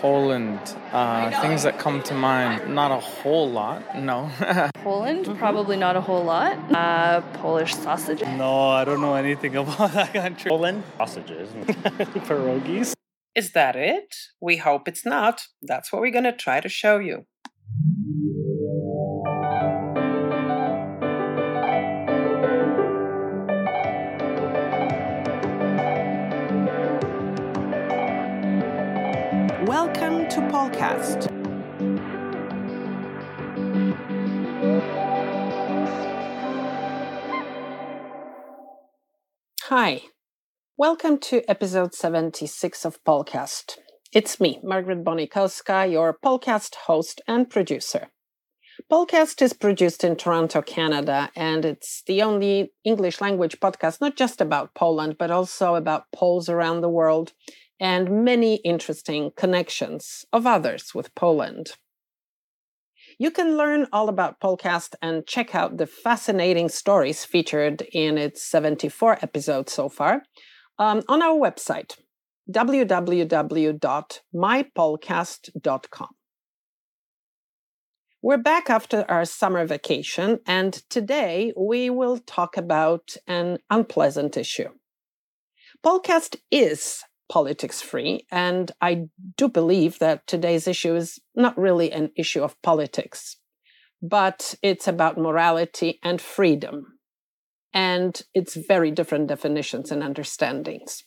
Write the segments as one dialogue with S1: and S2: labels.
S1: Poland. Uh, things that come to mind, not a whole lot, no.
S2: Poland, mm-hmm. probably not a whole lot. Uh, Polish sausage.
S3: No, I don't know anything about that country.
S4: Poland, sausages,
S3: pierogies.
S5: Is that it? We hope it's not. That's what we're going to try to show you.
S6: Welcome to Polcast. Hi, welcome to episode 76 of Polcast. It's me, Margaret Bonikowska, your Polcast host and producer. Polcast is produced in Toronto, Canada, and it's the only English language podcast not just about Poland, but also about Poles around the world and many interesting connections of others with Poland. You can learn all about Polcast and check out the fascinating stories featured in its 74 episodes so far um, on our website, www.mypolcast.com. We're back after our summer vacation, and today we will talk about an unpleasant issue. Polcast is politics free. And I do believe that today's issue is not really an issue of politics, but it's about morality and freedom. And it's very different definitions and understandings.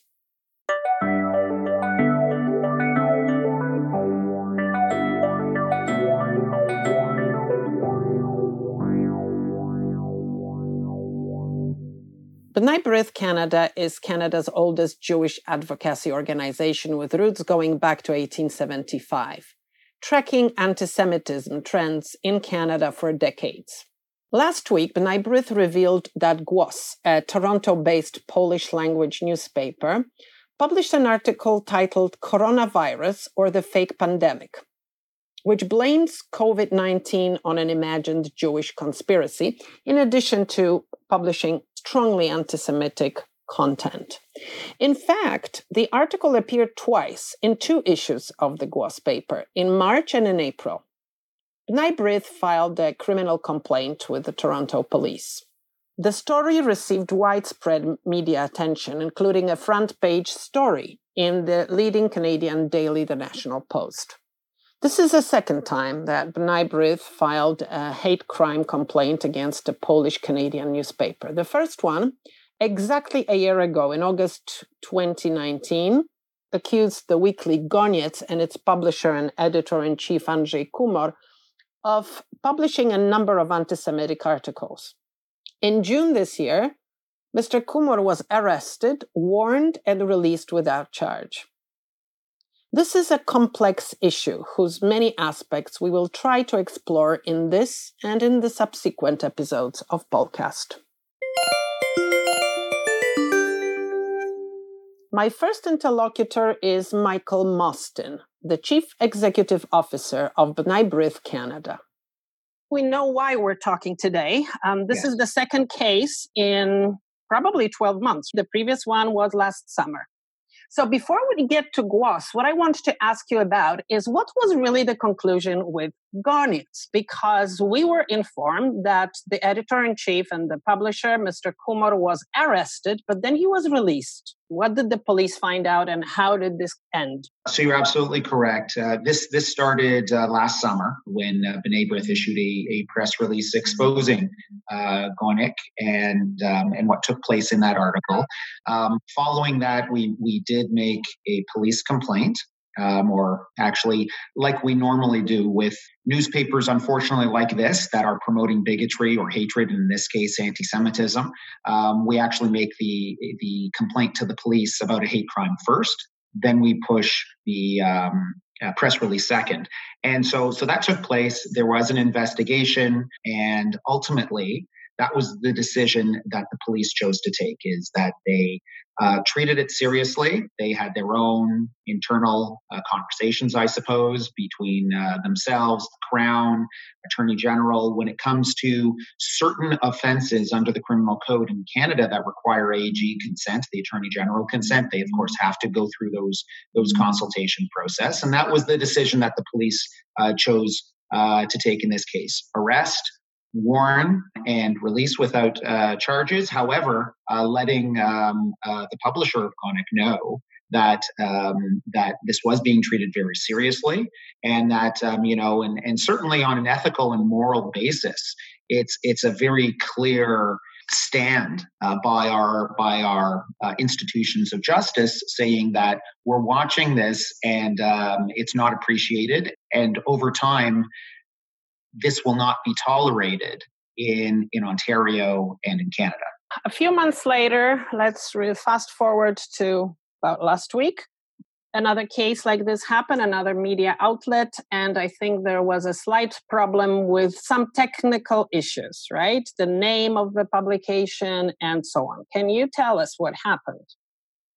S6: B'nai B'rith Canada is Canada's oldest Jewish advocacy organization with roots going back to 1875, tracking anti Semitism trends in Canada for decades. Last week, B'nai B'rith revealed that Głos, a Toronto based Polish language newspaper, published an article titled Coronavirus or the Fake Pandemic, which blames COVID 19 on an imagined Jewish conspiracy, in addition to publishing strongly anti Semitic content. In fact, the article appeared twice in two issues of the Głos paper, in March and in April. B'nai B'rith filed a criminal complaint with the Toronto police. The story received widespread media attention, including a front page story in the leading Canadian daily, The National Post. This is the second time that B'nai B'rith filed a hate crime complaint against a Polish Canadian newspaper. The first one, exactly a year ago in August 2019, accused the weekly Goniec and its publisher and editor in chief Andrzej Kumor of publishing a number of anti Semitic articles. In June this year, Mr. Kumor was arrested, warned, and released without charge. This is a complex issue whose many aspects we will try to explore in this and in the subsequent episodes of Polcast. My first interlocutor is Michael Mostyn, the Chief Executive Officer of B'nai B'rith Canada. We know why we're talking today. Um, this yes. is the second case in probably 12 months. The previous one was last summer. So before we get to Głos, what I want to ask you about is what was really the conclusion with Goniec? Because we were informed that the editor in chief and the publisher, Mr. Kumor, was arrested, but then he was released. What did the police find out, and how did this end?
S7: So you're absolutely correct. Uh, this this started uh, last summer when uh, B'nai B'rith issued a, a press release exposing uh, and um, and what took place in that article. Um, following that, we we did make a police complaint um, or actually like we normally do with newspapers, unfortunately, like this that are promoting bigotry or hatred, and in this case, anti-Semitism. Um, we actually make the the complaint to the police about a hate crime first, then we push the um, uh, press release second. And so, so that took place. There was an investigation, and ultimately, that was the decision that the police chose to take is that they uh, treated it seriously. They had their own internal uh, conversations, I suppose, between uh, themselves, the Crown, Attorney General, when it comes to certain offenses under the Criminal Code in Canada that require AG consent, the Attorney General consent. They, of course, have to go through those those consultation process, and that was the decision that the police uh, chose uh, to take in this case: arrest, warn and release without uh, charges. However, uh, letting um, uh, the publisher of Gonick know that um, that this was being treated very seriously, and that um, you know, and and certainly on an ethical and moral basis, it's it's a very clear stand uh, by our by our uh, institutions of justice saying that we're watching this and um, it's not appreciated and over time this will not be tolerated in, in Ontario and in Canada.
S6: A few months later, let's re- fast forward to about last week. Another case like this happened, another media outlet, and I think there was a slight problem with some technical issues, right? The name of the publication and so on. Can you tell us what happened?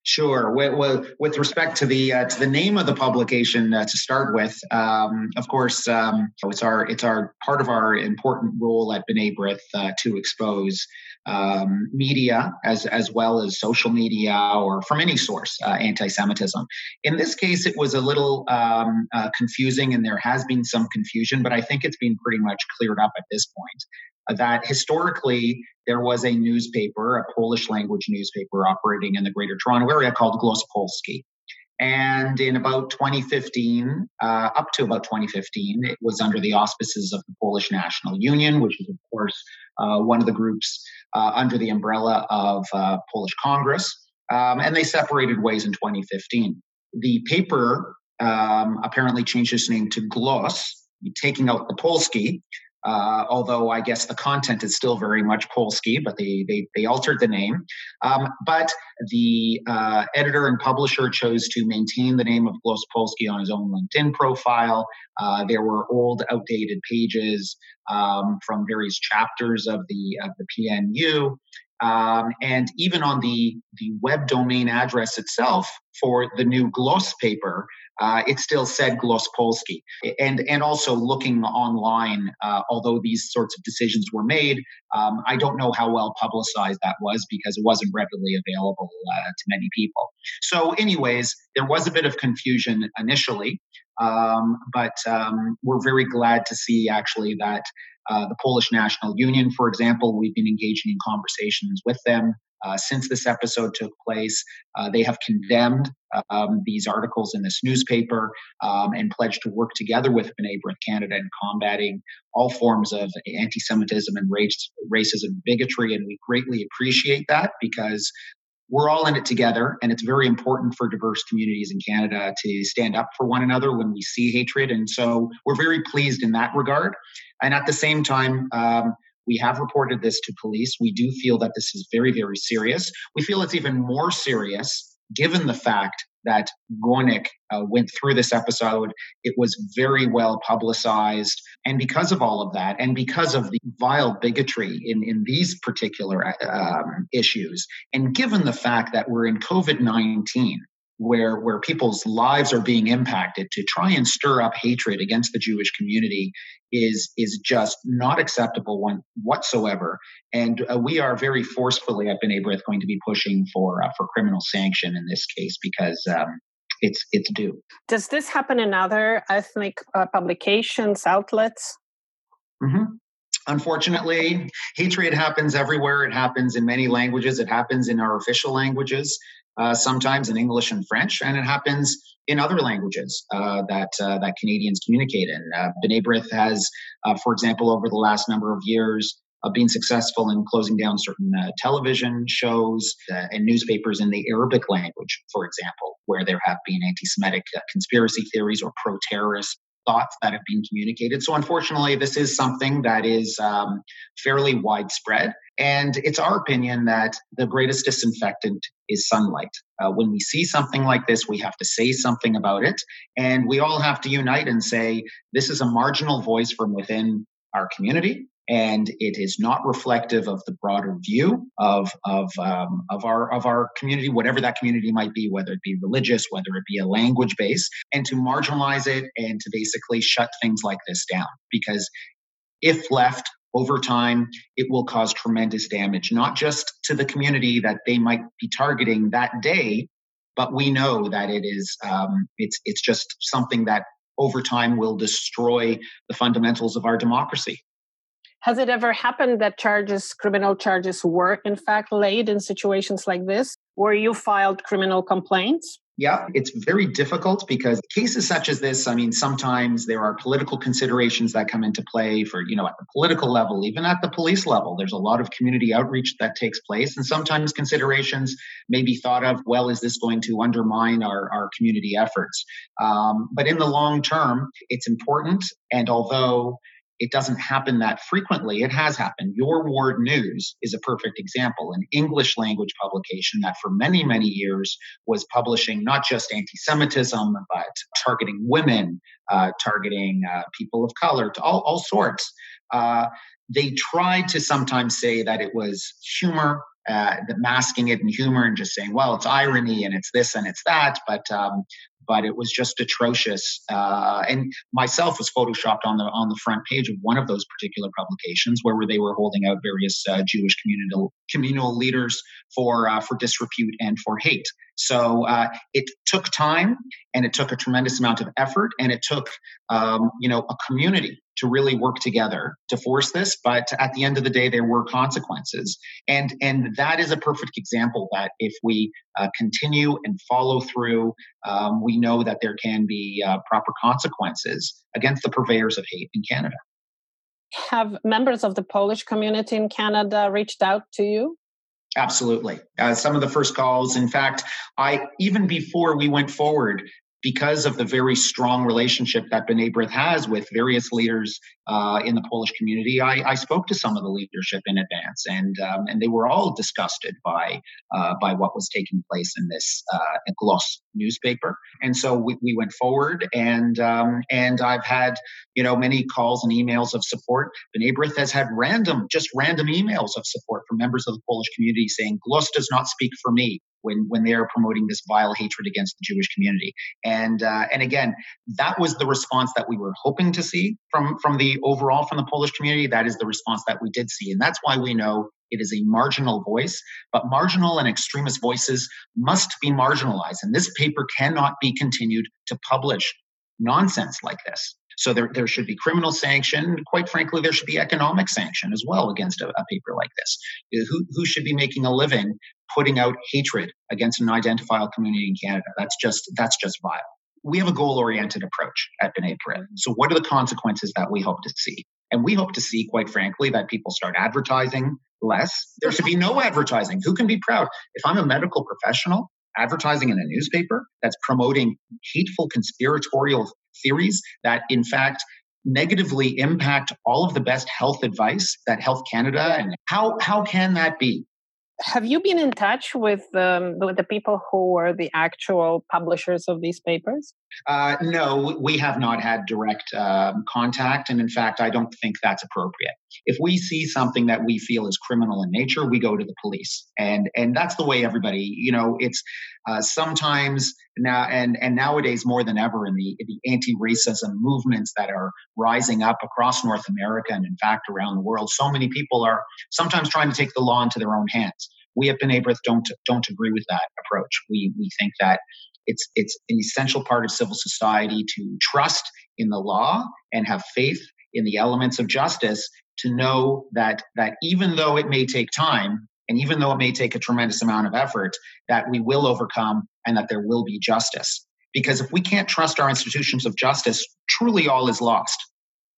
S7: Sure. With, with respect to the uh, to the name of the publication uh, to start with, um, of course, um, it's our it's our part of our important role at B'nai B'rith uh, to expose um, media as as well as social media or from any source uh, anti-Semitism. In this case, it was a little um, uh, confusing, and there has been some confusion, but I think it's been pretty much cleared up at this point that historically there was a newspaper, a Polish language newspaper operating in the Greater Toronto area called Głos Polski. And in about 2015, uh, up to about 2015, it was under the auspices of the Polish National Union, which is, of course, uh, one of the groups uh, under the umbrella of uh, Polish Congress. Um, and they separated ways in 2015. The paper um, apparently changed its name to Głos, taking out the Polski, uh, although I guess the content is still very much Polski, but they they, they altered the name. Um, but the uh, editor and publisher chose to maintain the name of Głos Polski on his own LinkedIn profile. Uh, there were old, outdated pages um, from various chapters of the of the PNU. Um, and even on the, the web domain address itself for the new Głos paper, uh, it still said Głos Polski. And, and also looking online, uh, although these sorts of decisions were made, um, I don't know how well publicized that was because it wasn't readily available uh, to many people. So, anyways, there was a bit of confusion initially, um, but um, we're very glad to see actually that uh, the Polish National Union, for example, we've been engaging in conversations with them uh, since this episode took place. Uh, they have condemned um, these articles in this newspaper um, and pledged to work together with B'nai B'rith Canada in combating all forms of anti Semitism and race, racism bigotry. And we greatly appreciate that because we're all in it together and it's very important for diverse communities in canada to stand up for one another when we see hatred and so we're very pleased in that regard and at the same time um, we have reported this to police. We do feel that this is very, very serious. We feel it's even more serious given the fact that Gonick uh, went through this episode. It was very well publicized. And because of all of that, and because of the vile bigotry in, in these particular uh, um, issues, and given the fact that we're in COVID 19, where where people's lives are being impacted to try and stir up hatred against the Jewish community is is just not acceptable one whatsoever and uh, we are very forcefully at B'nai B'rith going to be pushing for uh, for criminal sanction in this case because um, it's it's due
S6: does this happen in other ethnic uh, publications outlets
S7: mm-hmm. Unfortunately, hatred happens everywhere. It happens in many languages. It happens in our official languages uh, sometimes in English and French, and it happens in other languages uh, that uh, that Canadians communicate in. Uh, B'nai B'rith has, uh, for example, over the last number of years, uh, been successful in closing down certain uh, television shows and newspapers in the Arabic language, for example, where there have been anti-Semitic conspiracy theories or pro-terrorist thoughts that have been communicated. So, unfortunately, this is something that is um, fairly widespread. And it's our opinion that the greatest disinfectant is sunlight. Uh, when we see something like this, we have to say something about it. And we all have to unite and say, this is a marginal voice from within our community. and it is not reflective of the broader view of of um, of our of our community, whatever that community might be, whether it be religious, whether it be a language base, and to marginalize it and to basically shut things like this down. Because if left over time, it will cause tremendous damage, not just to the community that they might be targeting that day, but we know that it is um, it's it's just something that over time will destroy the fundamentals of our democracy.
S6: Has it ever happened that charges, criminal charges, were in fact laid in situations like this, where you filed criminal complaints?
S7: Yeah, it's very difficult because cases such as this, I mean, sometimes there are political considerations that come into play for, you know, at the political level, even at the police level. There's a lot of community outreach that takes place. And sometimes considerations may be thought of, well, is this going to undermine our, our community efforts? Um, but in the long term, it's important. And although it doesn't happen that frequently. It has happened. Your Ward News is a perfect example, an English language publication that for many, many years was publishing not just anti Semitism, but targeting women, uh, targeting uh, people of color, all, all sorts. Uh, they tried to sometimes say that it was humor uh, masking it in humor and just saying, well, it's irony and it's this and it's that. But um, but it was just atrocious. Uh, and myself was photoshopped on the on the front page of one of those particular publications, where they were holding out various uh, Jewish communal communal leaders for uh, for disrepute and for hate. So uh, it took time, and it took a tremendous amount of effort, and it took um, you know a community to really work together to force this. But at the end of the day, there were consequences, and and that is a perfect example that if we uh, continue and follow through, um, we know that there can be uh, proper consequences against the purveyors of hate in Canada.
S6: Have members of the Polish community in Canada reached out to you?
S7: Absolutely. Uh, some of the first calls, in fact, I even before we went forward, because of the very strong relationship that B'nai B'rith has with various leaders uh, in the Polish community, I, I, spoke to some of the leadership in advance, and um, and they were all disgusted by uh, by what was taking place in this uh, Głos newspaper. And so we, we went forward, and um, and I've had you know many calls and emails of support. B'nai B'rith has had random, just random emails of support from members of the Polish community saying Głos does not speak for me when when they are promoting this vile hatred against the Jewish community. And uh, and again, that was the response that we were hoping to see from from the overall from the Polish community. That is the response that we did see, and that's why we know it is a marginal voice. But marginal and extremist voices must be marginalized, and this paper cannot be continued to publish nonsense like this. So there, there should be criminal sanction. Quite frankly, there should be economic sanction as well against a, a paper like this. Who, who should be making a living putting out hatred against an identifiable community in Canada? That's just that's just vile. We have a goal-oriented approach at B'nai B'rith. Mm-hmm. So what are the consequences that we hope to see? And we hope to see, quite frankly, that people start advertising less. There should be no advertising. Who can be proud? If I'm a medical professional advertising in a newspaper that's promoting hateful conspiratorial theories that, in fact, negatively impact all of the best health advice that Health Canada and how how can that be?
S6: Have you been in touch with um, with the people who were the actual publishers of these papers?
S7: Uh, no, we have not had direct um, contact, and in fact, I don't think that's appropriate. If we see something that we feel is criminal in nature, we go to the police, and and that's the way everybody. You know, it's uh, sometimes now and and nowadays more than ever in the the anti-racism movements that are rising up across North America and in fact around the world. So many people are sometimes trying to take the law into their own hands. We at B'nai B'rith don't don't agree with that approach. We we think that it's it's an essential part of civil society to trust in the law and have faith in the elements of justice to know that that even though it may take time and even though it may take a tremendous amount of effort, that we will overcome and that there will be justice. Because if we can't trust our institutions of justice, truly all is lost.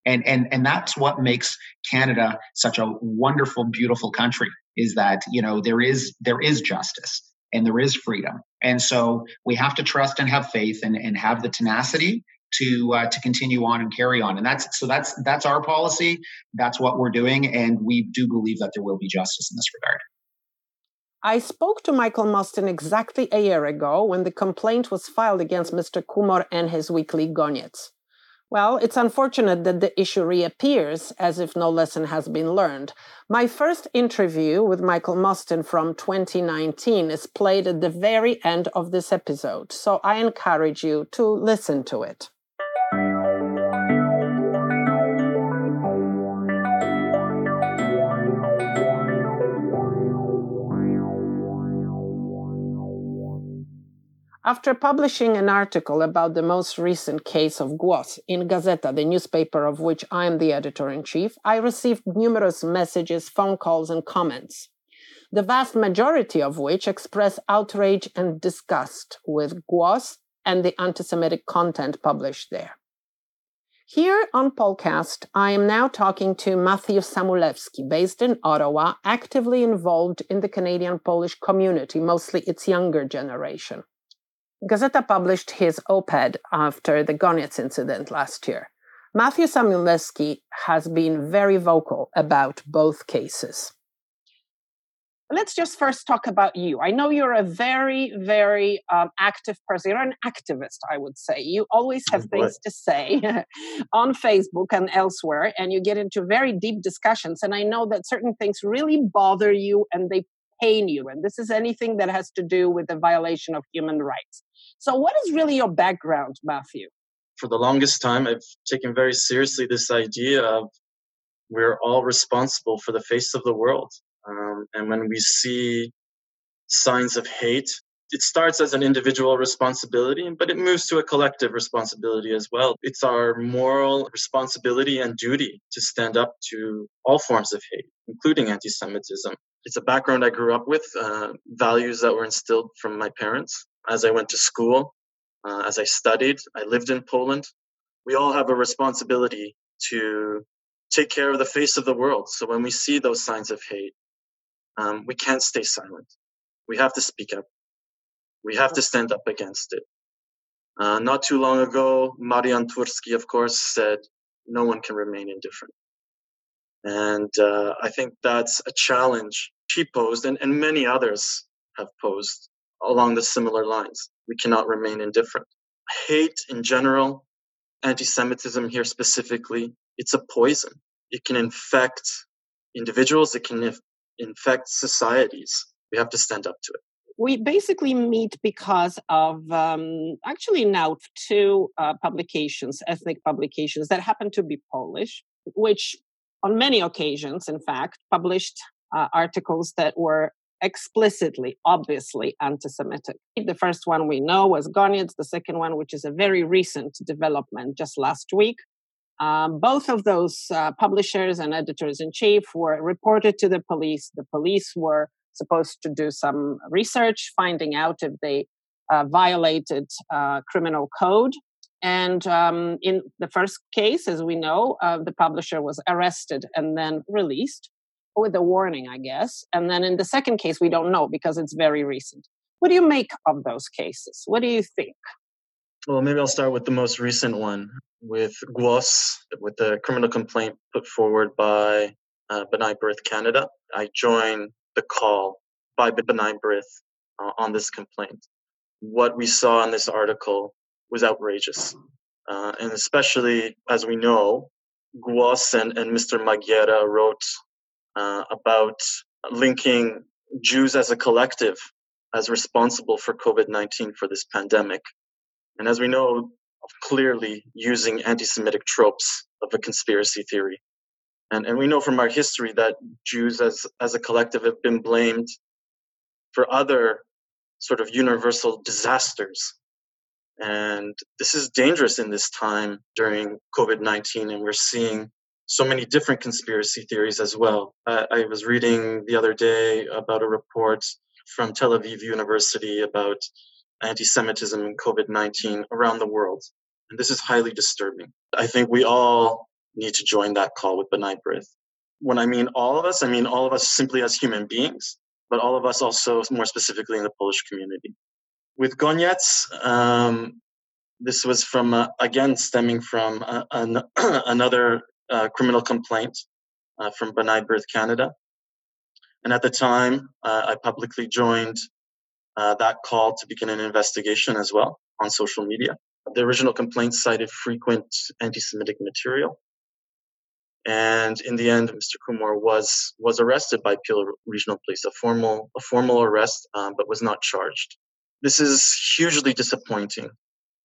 S7: And, and, and that's what makes Canada such a wonderful, beautiful country is that, you know, there is, there is justice and there is freedom. And so we have to trust and have faith and, and have the tenacity to uh, to continue on and carry on and that's so that's that's our policy that's what we're doing and we do believe that there will be justice in this regard
S6: I spoke to Michael Mostyn exactly a year ago when the complaint was filed against Mr. Kumor and his weekly Goniec. Well, it's unfortunate that the issue reappears as if no lesson has been learned. My first interview with Michael Mostyn from 2019 is played at the very end of this episode, so I encourage you to listen to it. After publishing an article about the most recent case of Głos in Gazeta, the newspaper of which I am the editor in chief, I received numerous messages, phone calls, and comments, the vast majority of which express outrage and disgust with Głos and the anti Semitic content published there. Here on Polcast, I am now talking to Matthew Samulewski, based in Ottawa, actively involved in the Canadian Polish community, mostly its younger generation. Gazeta published his op-ed after the Goniec incident last year. Matthew Samulewski has been very vocal about both cases. Let's just first talk about you. I know you're a very, very um, active person. You're an activist, I would say. You always have oh, things to say on Facebook and elsewhere, and you get into very deep discussions. And I know that certain things really bother you and they pain you. And this is anything that has to do with the violation of human rights. So, what is really your background, Matthew?
S4: For the longest time, I've taken very seriously this idea of we're all responsible for the face of the world. Um, and when we see signs of hate, it starts as an individual responsibility, but it moves to a collective responsibility as well. It's our moral responsibility and duty to stand up to all forms of hate, including anti Semitism. It's a background I grew up with, uh, values that were instilled from my parents as I went to school, uh, as I studied. I lived in Poland. We all have a responsibility to take care of the face of the world. So when we see those signs of hate, um, we can't stay silent. We have to speak up. We have to stand up against it. Uh, not too long ago, Marian Turski, of course, said, no one can remain indifferent. And uh, I think that's a challenge she posed and, and many others have posed along the similar lines. We cannot remain indifferent. Hate in general, anti Semitism here specifically, it's a poison. It can infect individuals, it can infect societies. We have to stand up to it.
S6: We basically meet because of um, actually now two uh, publications, ethnic publications that happen to be Polish, which on many occasions, in fact, published uh, articles that were explicitly, obviously anti Semitic. The first one we know was Goniec, the second one, which is a very recent development just last week. Um, both of those uh, publishers and editors in chief were reported to the police. The police were supposed to do some research, finding out if they uh, violated uh, criminal code. And um, in the first case, as we know, uh, the publisher was arrested and then released with a warning, I guess. And then in the second case, we don't know because it's very recent. What do you make of those cases? What do you think?
S4: Well, maybe I'll start with the most recent one with Głos, with the criminal complaint put forward by uh, B'nai B'rith Canada. I joined the call by B'nai B'rith uh, on this complaint. What we saw in this article was outrageous. Uh, and especially as we know, Głos and, and Mr. Magiera wrote uh, about linking Jews as a collective as responsible for COVID 19 for this pandemic. And as we know, clearly using anti Semitic tropes of a conspiracy theory. And, and we know from our history that Jews as, as a collective have been blamed for other sort of universal disasters. And this is dangerous in this time during COVID 19, and we're seeing so many different conspiracy theories as well. Uh, I was reading the other day about a report from Tel Aviv University about anti Semitism and COVID 19 around the world. And this is highly disturbing. I think we all need to join that call with B'nai B'rith. When I mean all of us, I mean all of us simply as human beings, but all of us also more specifically in the Polish community. With Goniec, um, this was from, uh, again, stemming from uh, an, another uh, criminal complaint uh, from B'nai B'rith Canada. And at the time, uh, I publicly joined uh, that call to begin an investigation as well on social media. The original complaint cited frequent anti Semitic material. And in the end, Mr. Kumor was was arrested by Peel Regional Police, a formal a formal arrest, um, but was not charged. This is hugely disappointing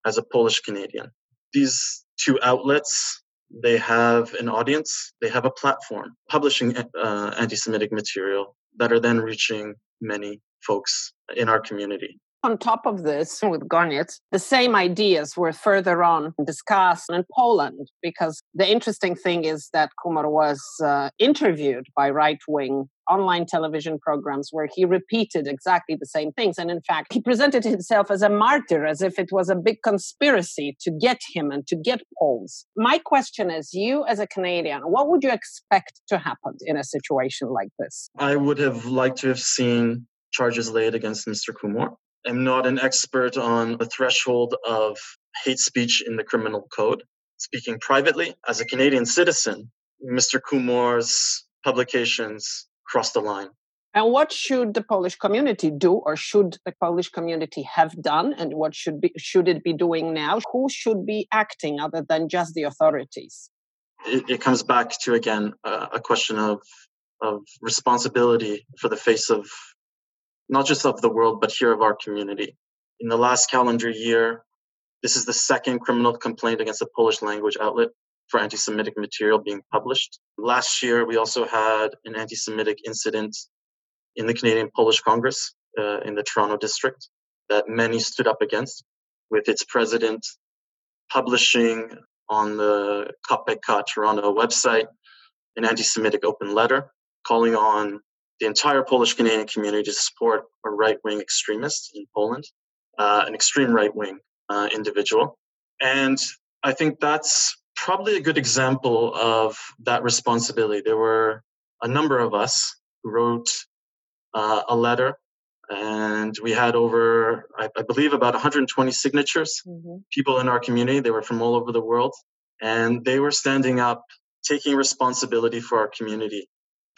S4: as a Polish Canadian. These two outlets they have an audience, they have a platform publishing uh, anti Semitic material that are then reaching many folks in our community.
S6: On top of this, with Goniec, the same ideas were further on discussed in Poland because the interesting thing is that Kumor was uh, interviewed by right wing online television programs where he repeated exactly the same things. And in fact, he presented himself as a martyr, as if it was a big conspiracy to get him and to get Poles. My question is you, as a Canadian, what would you expect to happen in a situation like this?
S4: I would have liked to have seen charges laid against Mr. Kumor. I'm not an expert on the threshold of hate speech in the criminal code. Speaking privately, as a Canadian citizen, Mr. Kumor's publications cross the line.
S6: And what should the Polish community do, or should the Polish community have done, and what should be should it be doing now? Who should be acting other than just the authorities?
S4: It, it comes back to again uh, a question of of responsibility for the face of not just of the world, but here of our community. In the last calendar year, this is the second criminal complaint against a Polish language outlet for anti Semitic material being published. Last year, we also had an anti Semitic incident in the Canadian Polish Congress uh, in the Toronto district that many stood up against, with its president publishing on the KPK Toronto website an anti Semitic open letter calling on the entire Polish Canadian community to support a right wing extremist in Poland, uh, an extreme right wing uh, individual. And I think that's probably a good example of that responsibility. There were a number of us who wrote uh, a letter, and we had over, I, I believe, about 120 signatures. Mm-hmm. People in our community, they were from all over the world, and they were standing up, taking responsibility for our community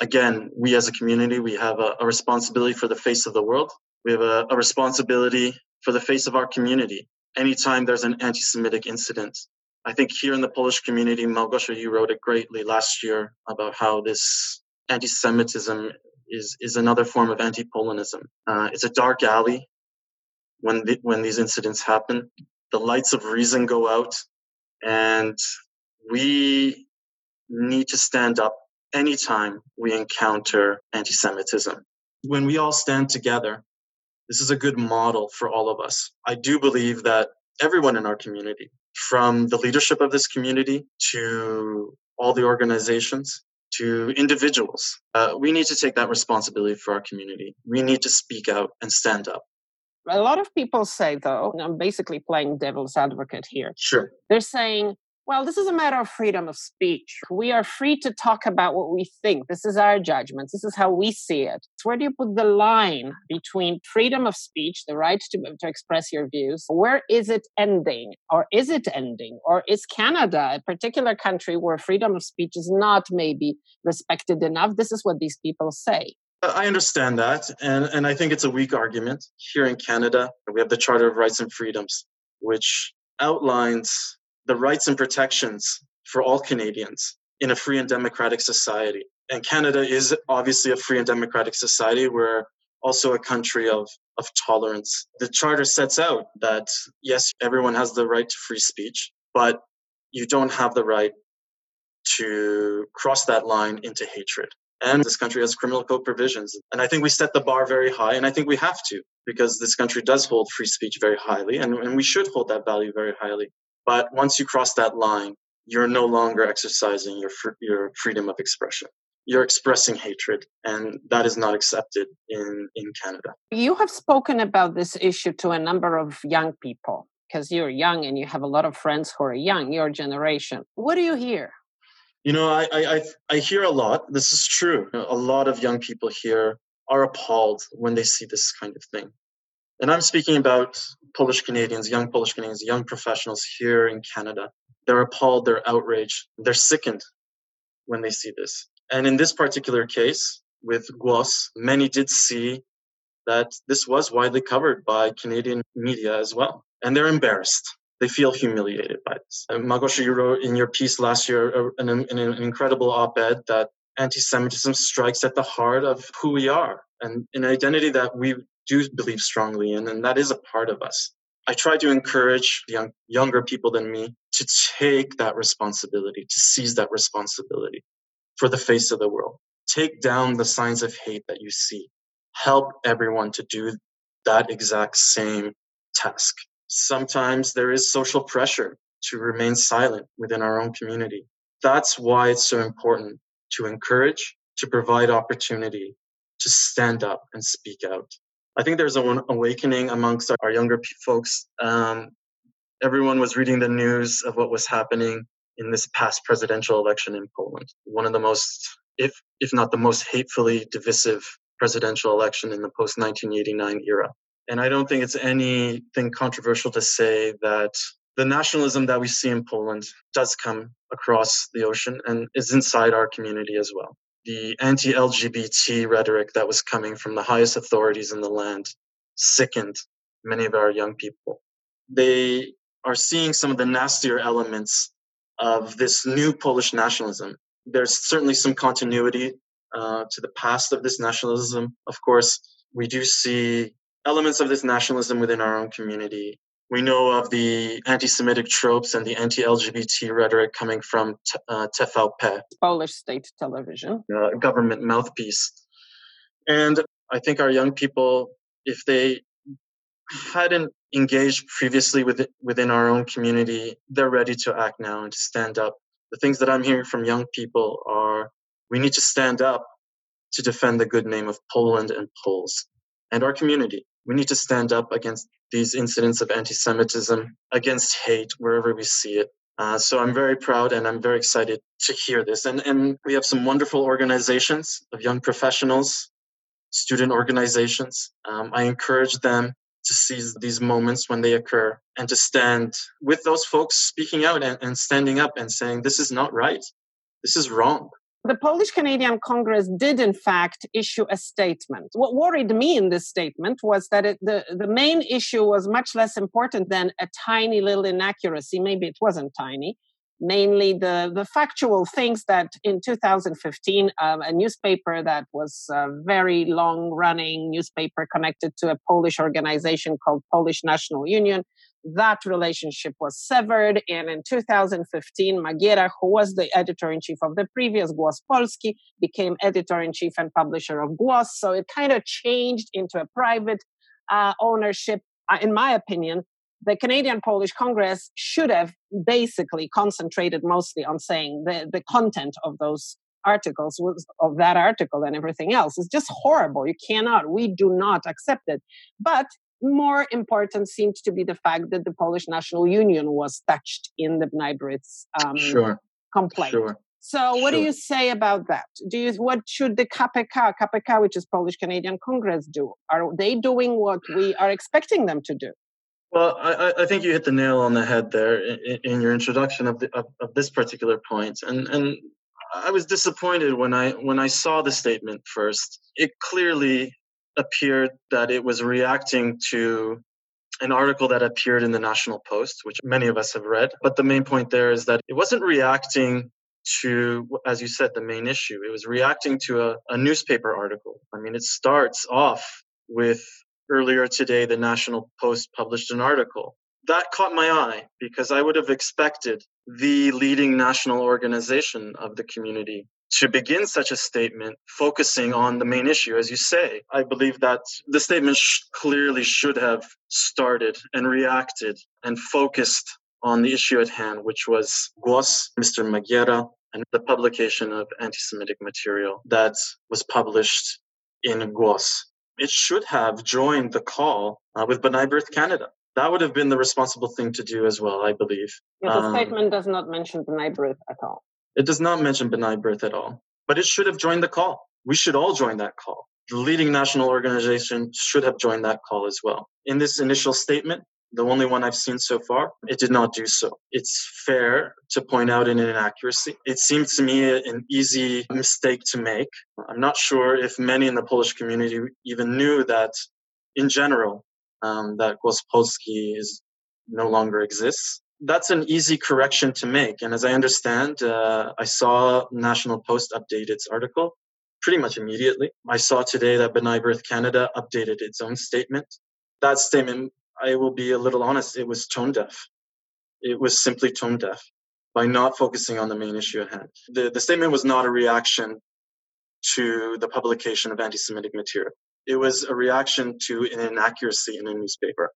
S4: again, we as a community, we have a, a responsibility for the face of the world. We have a, a responsibility for the face of our community. Anytime there's an anti-Semitic incident, I think here in the Polish community, Malgosia, you wrote it greatly last year about how this anti-Semitism is is another form of anti-Polonism. Uh, it's a dark alley when the, when these incidents happen. The lights of reason go out, and we need to stand up anytime we encounter anti Semitism. When we all stand together, this is a good model for all of us. I do believe that everyone in our community, from the leadership of this community to all the organizations to individuals, uh, we need to take that responsibility for our community. We need to speak out and stand up.
S6: A lot of people say, though, I'm basically playing devil's advocate here.
S4: Sure.
S6: They're saying, well, this is a matter of freedom of speech. We are free to talk about what we think. This is our judgments. This is how we see it. Where do you put the line between freedom of speech, the right to, to express your views? Where is it ending? Or is it ending? Or is Canada a particular country where freedom of speech is not maybe respected enough? This is what these people say.
S4: I understand that. And, and I think it's a weak argument. Here in Canada, we have the Charter of Rights and Freedoms, which outlines the rights and protections for all Canadians in a free and democratic society. And Canada is obviously a free and democratic society. We're also a country of, of tolerance. The Charter sets out that, yes, everyone has the right to free speech, but you don't have the right to cross that line into hatred. And this country has criminal code provisions. And I think we set the bar very high, and I think we have to, because this country does hold free speech very highly, and, and we should hold that value very highly. But once you cross that line, you're no longer exercising your fr- your freedom of expression. You're expressing hatred, and that is not accepted in in Canada.
S6: You have spoken about this issue to a number of young people because you're young and you have a lot of friends who are young, your generation. What do you hear?
S4: You know, I I I hear a lot. This is true. A lot of young people here are appalled when they see this kind of thing. And I'm speaking about Polish Canadians, young Polish Canadians, young professionals here in Canada. They're appalled, they're outraged, they're sickened when they see this. And in this particular case with Głos, many did see that this was widely covered by Canadian media as well. And they're embarrassed. they feel humiliated by this. Uh, and Małgosia, you wrote in your piece last year uh, an, an, an incredible op-ed that anti-Semitism strikes at the heart of who we are and an identity that we do believe strongly in, and that is a part of us. I try to encourage young, younger people than me to take that responsibility, to seize that responsibility for the face of the world. Take down the signs of hate that you see. Help everyone to do that exact same task. Sometimes there is social pressure to remain silent within our own community. That's why it's so important to encourage, to provide opportunity, to stand up and speak out. I think there's an awakening amongst our younger folks. Um, everyone was reading the news of what was happening in this past presidential election in Poland. One of the most, if if not the most hatefully divisive presidential election in the post 1989 era. And I don't think it's anything controversial to say that the nationalism that we see in Poland does come across the ocean and is inside our community as well the anti LGBT rhetoric that was coming from the highest authorities in the land sickened many of our young people. They are seeing some of the nastier elements of this new Polish nationalism. There's certainly some continuity uh, to the past of this nationalism. Of course, we do see elements of this nationalism within our own community we know of the anti-Semitic tropes and the anti-LGBT rhetoric coming from t- uh, TVP,
S6: Polish state television,
S4: uh, government mouthpiece. And I think our young people, if they hadn't engaged previously with, within our own community, they're ready to act now and to stand up. The things that I'm hearing from young people are we need to stand up to defend the good name of Poland and Poles and our community. We need to stand up against these incidents of anti Semitism, against hate wherever we see it. Uh, so I'm very proud and I'm very excited to hear this. And, and we have some wonderful organizations of young professionals, student organizations. Um, I encourage them to seize these moments when they occur and to stand with those folks speaking out and, and standing up and saying, this is not right. This is wrong
S6: the Polish Canadian Congress did, in fact, issue a statement. What worried me in this statement was that it, the, the main issue was much less important than a tiny little inaccuracy. Maybe it wasn't tiny. Mainly the, the factual things that in 2015, um, a newspaper that was a very long running newspaper connected to a Polish organization called Polish National Union that relationship was severed. And in 2015, Magiera, who was the editor in chief of the previous Głos Polski, became editor in chief and publisher of Głos. So it kind of changed into a private uh, ownership. Uh, in my opinion, the Canadian Polish Congress should have basically concentrated mostly on saying the, the content of those articles was of that article and everything else is just horrible. You cannot, we do not accept it. But more important seemed to be the fact that the Polish National Union was touched in the B'nai B'rith's um,
S4: sure.
S6: complaint.
S4: Sure.
S6: So, what sure. do you say about that? Do you what should the KPK, KPK, which is Polish Canadian Congress, do? Are they doing what we are expecting them to do?
S4: Well, I, I think you hit the nail on the head there in, in your introduction of, the, of, of this particular point, and and I was disappointed when I when I saw the statement first. It clearly appeared that it was reacting to an article that appeared in the National Post, which many of us have read. But the main point there is that it wasn't reacting to, as you said, the main issue. It was reacting to a, a newspaper article. I mean, it starts off with earlier today, the National Post published an article. That caught my eye because I would have expected the leading national organization of the community to begin such a statement focusing on the main issue, as you say. I believe that the statement sh- clearly should have started and reacted and focused on the issue at hand, which was Głos, Mr. Magiera, and the publication of anti Semitic material that was published in Głos. It should have joined the call uh, with B'nai B'rith Canada. That would have been the responsible thing to do as well, I believe.
S6: Yeah, the um, statement does not mention B'nai B'rith at all.
S4: It does not mention B'nai B'rith at all, but it should have joined the call. We should all join that call. The leading national organization should have joined that call as well. In this initial statement, the only one I've seen so far, it did not do so. It's fair to point out an inaccuracy. It seems to me an easy mistake to make. I'm not sure if many in the Polish community even knew that, in general, um, that Głos Polski is no longer exists. That's an easy correction to make. And as I understand, uh, I saw National Post update its article pretty much immediately. I saw today that B'nai B'rith Canada updated its own statement. That statement, I will be a little honest, it was tone deaf. It was simply tone deaf by not focusing on the main issue at hand. The, the statement was not a reaction to the publication of anti Semitic material, it was a reaction to an inaccuracy in a newspaper.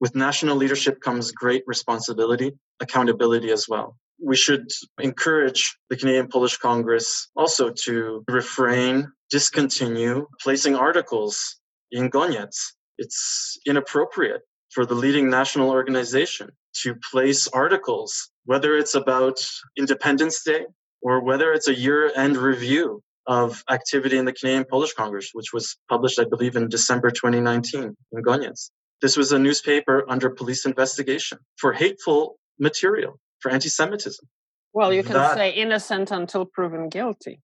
S4: With national leadership comes great responsibility, accountability as well. We should encourage the Canadian Polish Congress also to refrain, discontinue placing articles in Goniec. It's inappropriate for the leading national organization to place articles, whether it's about Independence Day or whether it's a year end review of activity in the Canadian Polish Congress, which was published, I believe, in December 2019 in Goniec. This was a newspaper under police investigation for hateful material, for anti Semitism.
S6: Well, you can that, say innocent until proven guilty.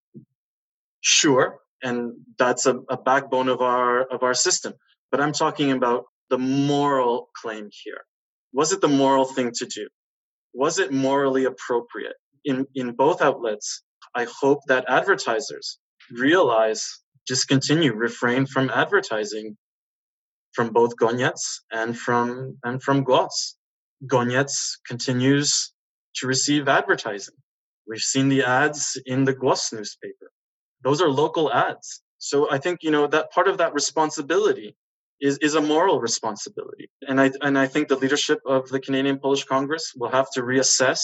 S4: Sure. And that's a, a backbone of our of our system. But I'm talking about the moral claim here. Was it the moral thing to do? Was it morally appropriate? In in both outlets, I hope that advertisers realize, discontinue, refrain from advertising from both Goniec and from and from Głos. Goniec continues to receive advertising. We've seen the ads in the Głos newspaper. Those are local ads. So I think you know that part of that responsibility is, is a moral responsibility. And I and I think the leadership of the Canadian Polish Congress will have to reassess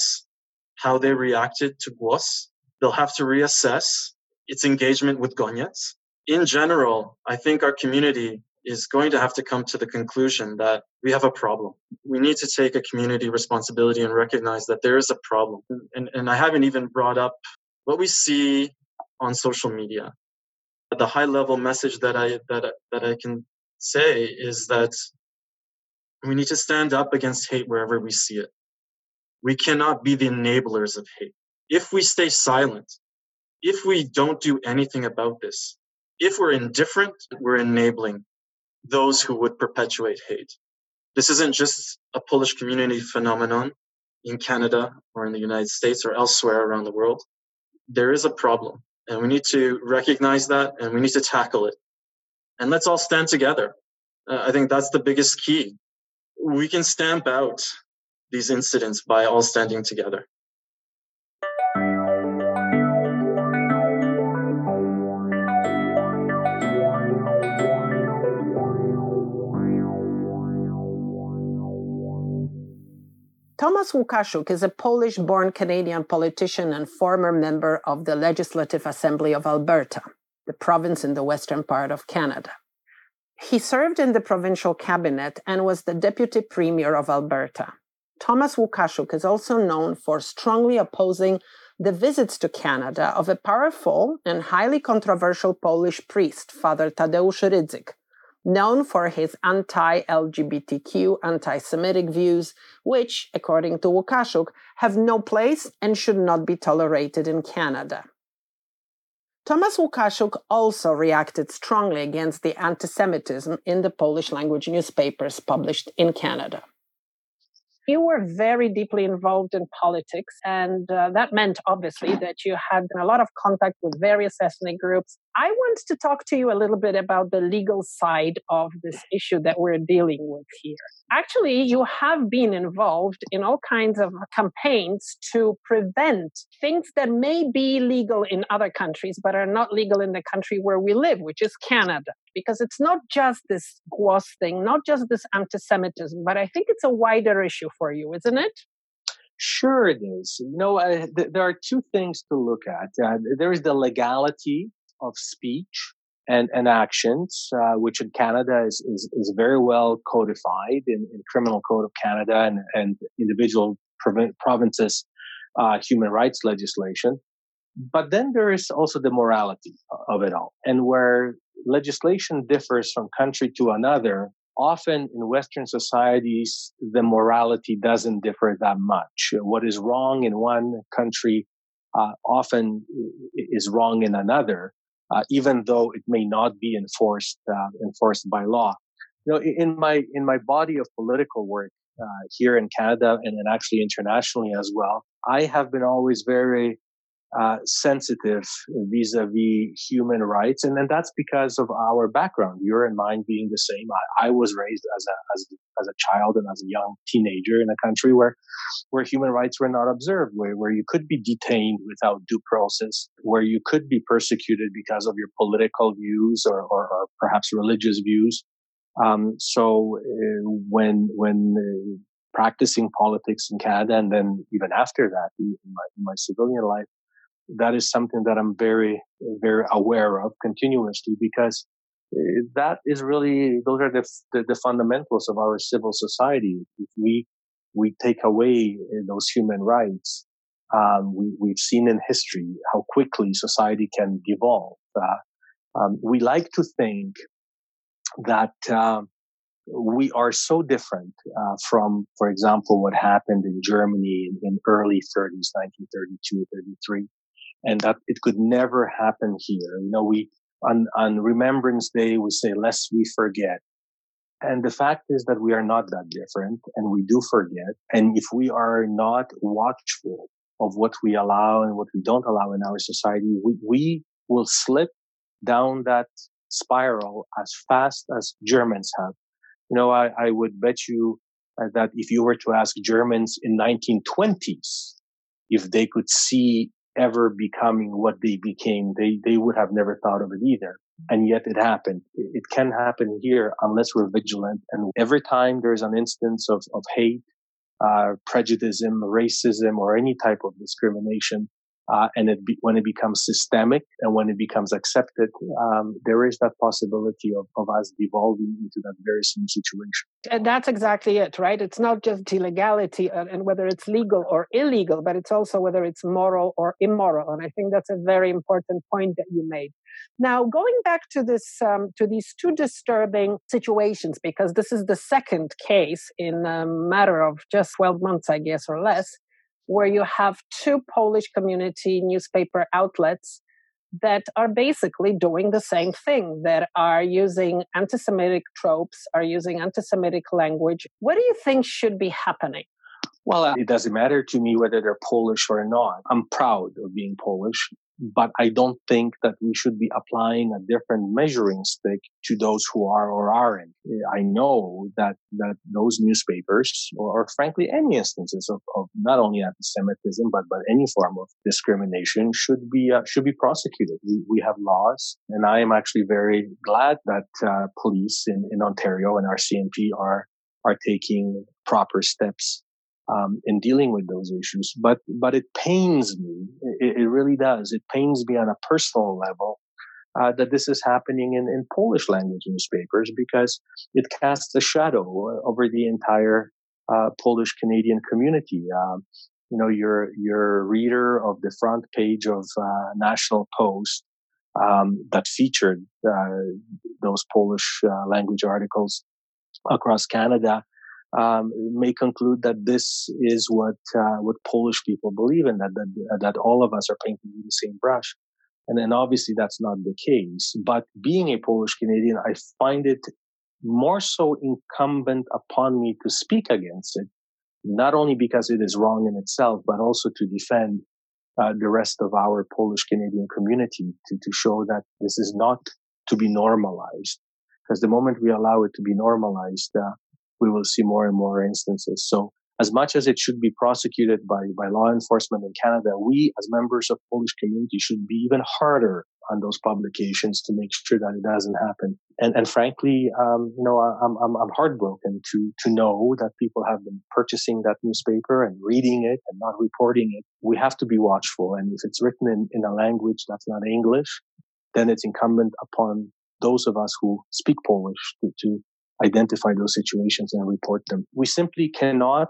S4: how they reacted to Głos they'll have to reassess its engagement with Goniec. In general, I think our community is going to have to come to the conclusion that we have a problem. We need to take a community responsibility and recognize that there is a problem. And, and I haven't even brought up what we see on social media. The high level message that I, that, that I can say is that we need to stand up against hate wherever we see it. We cannot be the enablers of hate if we stay silent, if we don't do anything about this, if we're indifferent, we're enabling those who would perpetuate hate. This isn't just a Polish community phenomenon in Canada or in the United States or elsewhere around the world. There is a problem and we need to recognize that and we need to tackle it. And let's all stand together. Uh, I think that's the biggest key. We can stamp out these incidents by all standing together.
S6: Tomasz Łukaszuk is a Polish born Canadian politician and former member of the Legislative Assembly of Alberta, the province in the western part of Canada. He served in the provincial cabinet and was the deputy premier of Alberta. Thomas Łukaszuk is also known for strongly opposing the visits to Canada of a powerful and highly controversial Polish priest, Father Tadeusz Rydzyk, known for his anti LGBTQ, anti Semitic views, which, according to Łukaszuk, have no place and should not be tolerated in Canada. Thomas Łukaszuk also reacted strongly against the anti Semitism in the Polish language newspapers published in Canada you were very deeply involved in politics, and uh, that meant obviously that you had a lot of contact with various ethnic groups. I want to talk to you a little bit about the legal side of this issue that we're dealing with here. Actually, you have been involved in all kinds of campaigns to prevent things that may be legal in other countries but are not legal in the country where we live, which is Canada because it's not just this Głos thing, not just this anti Semitism, but I think it's a wider issue for you, isn't it?
S8: Sure, it is. You know, uh, th- there are two things to look at. Uh, there is the legality of speech and, and actions, uh, which in Canada is, is, is, very well codified in, in Criminal Code of Canada and, and individual prov- provinces' uh, human rights legislation. But then there is also the morality of it all. And where legislation differs from country to another, often in Western societies, the morality doesn't differ that much. What is wrong in one country uh, often is wrong in another, uh, even though it may not be enforced uh, enforced by law. You know, in my in my body of political work, uh, here in Canada and, and actually internationally as well, I have been always very uh, sensitive vis-a-vis human rights, and then that's because of our background. Your and mine being the same. I, I, was raised as a as as a child and as a young teenager in a country where where human rights were not observed, where where you could be detained without due process, where you could be persecuted because of your political views or or, or perhaps religious views. Um, so uh, when when uh, practicing politics in Canada, and then even after that in my, in my civilian life that is something that I'm very, very aware of continuously because eh, that is really, those are the, the, the fundamentals of our civil society. If we, we take away eh, those human rights, um, we, we've seen in history how quickly society can devolve. Uh, um, we like to think that um, we are so different uh, from, for example, what happened in Germany in, in early 30s, 1932, 33 and that it could never happen here. You know, we on on Remembrance Day we say, "Lest we forget." And the fact is that we are not that different, and we do forget. And if we are not watchful of what we allow and what we don't allow in our society, we, we will slip down that spiral as fast as Germans have. You know, I, I would bet you uh, that if you were to ask Germans in 1920s if they could see ever becoming what they became, they, they would have never thought of it either. And yet it happened. It can happen here unless we're vigilant. And every time there's an instance of, of hate, uh, prejudice, racism, or any type of discrimination, uh, and it be, when it becomes systemic and when it becomes accepted, um, there is that possibility of, of us devolving into that very same situation.
S6: And that's exactly it, right? It's not just illegality and, and whether it's legal or illegal, but it's also whether it's moral or immoral. And I think that's a very important point that you made. Now, going back to this, um, to these two disturbing situations, because this is the second case in a matter of just 12 months, I guess, or less, where you have two Polish community newspaper outlets that are basically doing the same thing, that are using anti Semitic tropes, are using anti Semitic language. What do you think should be happening?
S8: Well, uh, it doesn't matter to me whether they're Polish or not. I'm proud of being Polish but I don't think that we should be applying a different measuring stick to those who are or aren't. I know that, that those newspapers, or, or frankly, any instances of, of not only anti-Semitism, but, but any form of discrimination should be, uh, should be prosecuted. We, we have laws, and I am actually very glad that, uh, police in, in Ontario and RCMP are, are taking proper steps um, in dealing with those issues. But but it pains me. It, it really does. It pains me on a personal level uh, that this is happening in, in Polish language newspapers because it casts a shadow over the entire uh, Polish Canadian community. Um, you know, your your reader of the front page of uh, National Post um, that featured uh, those Polish uh, language articles across Canada um, may conclude that this is what uh, what Polish people believe in that that that all of us are painting with the same brush, and then obviously that's not the case. But being a Polish Canadian, I find it more so incumbent upon me to speak against it, not only because it is wrong in itself, but also to defend uh, the rest of our Polish Canadian community to to show that this is not to be normalized. Because the moment we allow it to be normalized, uh, we will see more and more instances. So as much as it should be prosecuted by, by law enforcement in Canada, we as members of Polish community should be even harder on those publications to make sure that it doesn't happen. And, and frankly, um, you know, I'm, I'm, I'm heartbroken to, to know that people have been purchasing that newspaper and reading it and not reporting it. We have to be watchful. And if it's written in, in a language that's not English, then it's incumbent upon those of us who speak Polish to, to identify those situations and report them. We simply cannot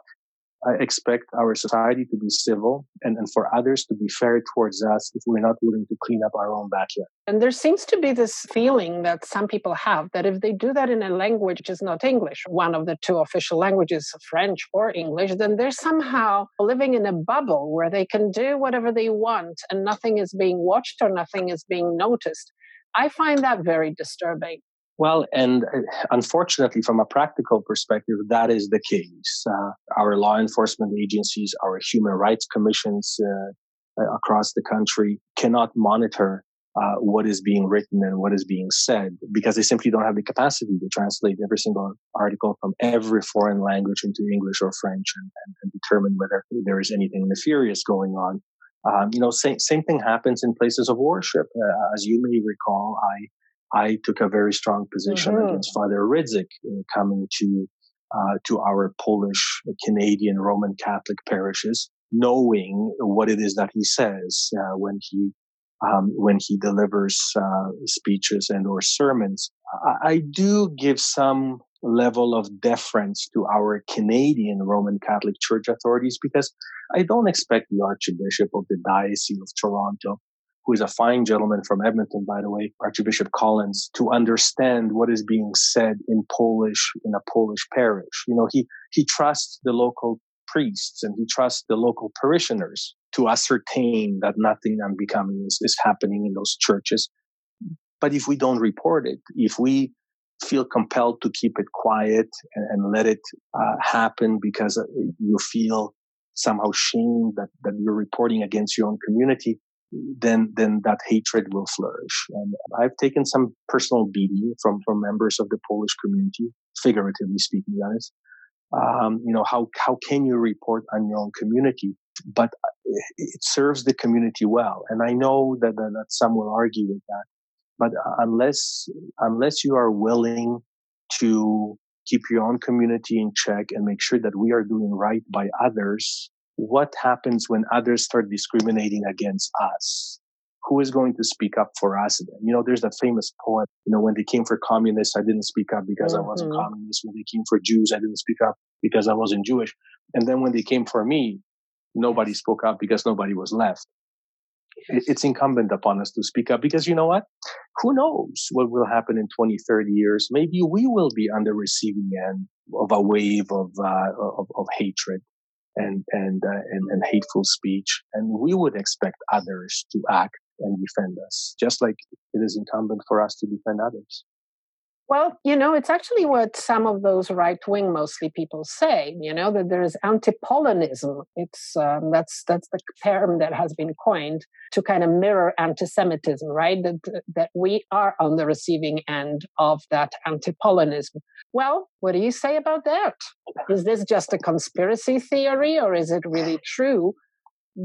S8: uh, expect our society to be civil and, and for others to be fair towards us if we're not willing to clean up our own backyard.
S6: And there seems to be this feeling that some people have that if they do that in a language which is not English, one of the two official languages, French or English, then they're somehow living in a bubble where they can do whatever they want and nothing is being watched or nothing is being noticed. I find that very disturbing.
S8: Well, and uh, unfortunately, from a practical perspective, that is the case. Uh, our law enforcement agencies, our human rights commissions uh, uh across the country cannot monitor uh, what is being written and what is being said because they simply don't have the capacity to translate every single article from every foreign language into English or French and, and, and determine whether there is anything nefarious going on. Um, you know, same, same thing happens in places of worship. Uh, as you may recall, I I took a very strong position mm-hmm. against Father Rydzyk coming to uh, to our Polish Canadian Roman Catholic parishes, knowing what it is that he says uh, when he um, when he delivers uh, speeches and or sermons. I, I, do give some level of deference to our Canadian Roman Catholic Church authorities because I don't expect the Archbishop of the Diocese of Toronto, who is a fine gentleman from Edmonton, by the way, Archbishop Collins, to understand what is being said in Polish in a Polish parish. You know, he he trusts the local priests and he trusts the local parishioners to ascertain that nothing unbecoming is, is happening in those churches. But if we don't report it, if we feel compelled to keep it quiet and, and let it uh, happen because uh, you feel somehow shamed that, that you're reporting against your own community, then then that hatred will flourish. And I've taken some personal beating from from members of the Polish community, figuratively speaking, that is. Um, you know how how can you report on your own community? But it serves the community well. And I know that, that some will argue with that. But unless, unless you are willing to keep your own community in check and make sure that we are doing right by others, what happens when others start discriminating against us? Who is going to speak up for us then? You know, there's that famous poem, you know, when they came for communists, I didn't speak up because mm-hmm. I wasn't mm-hmm. communist. When they came for Jews, I didn't speak up because I wasn't Jewish. And then when they came for me, nobody spoke up because nobody was left. It's incumbent upon us to speak up because you know what? Who knows what will happen in 20, 30 years? Maybe we will be on the receiving end of a wave of, uh, of, of, hatred and, and, uh, and, and hateful speech. And we would expect others to act and defend us, just like it is incumbent for us to defend others.
S6: Well, you know, it's actually what some of those right wing mostly people say. You know that there is anti-Polonism. It's um, that's that's the term that has been coined to kind of mirror anti-Semitism, right? That that we are on the receiving end of that anti-Polonism. Well, what do you say about that? Is this just a conspiracy theory, or is it really true?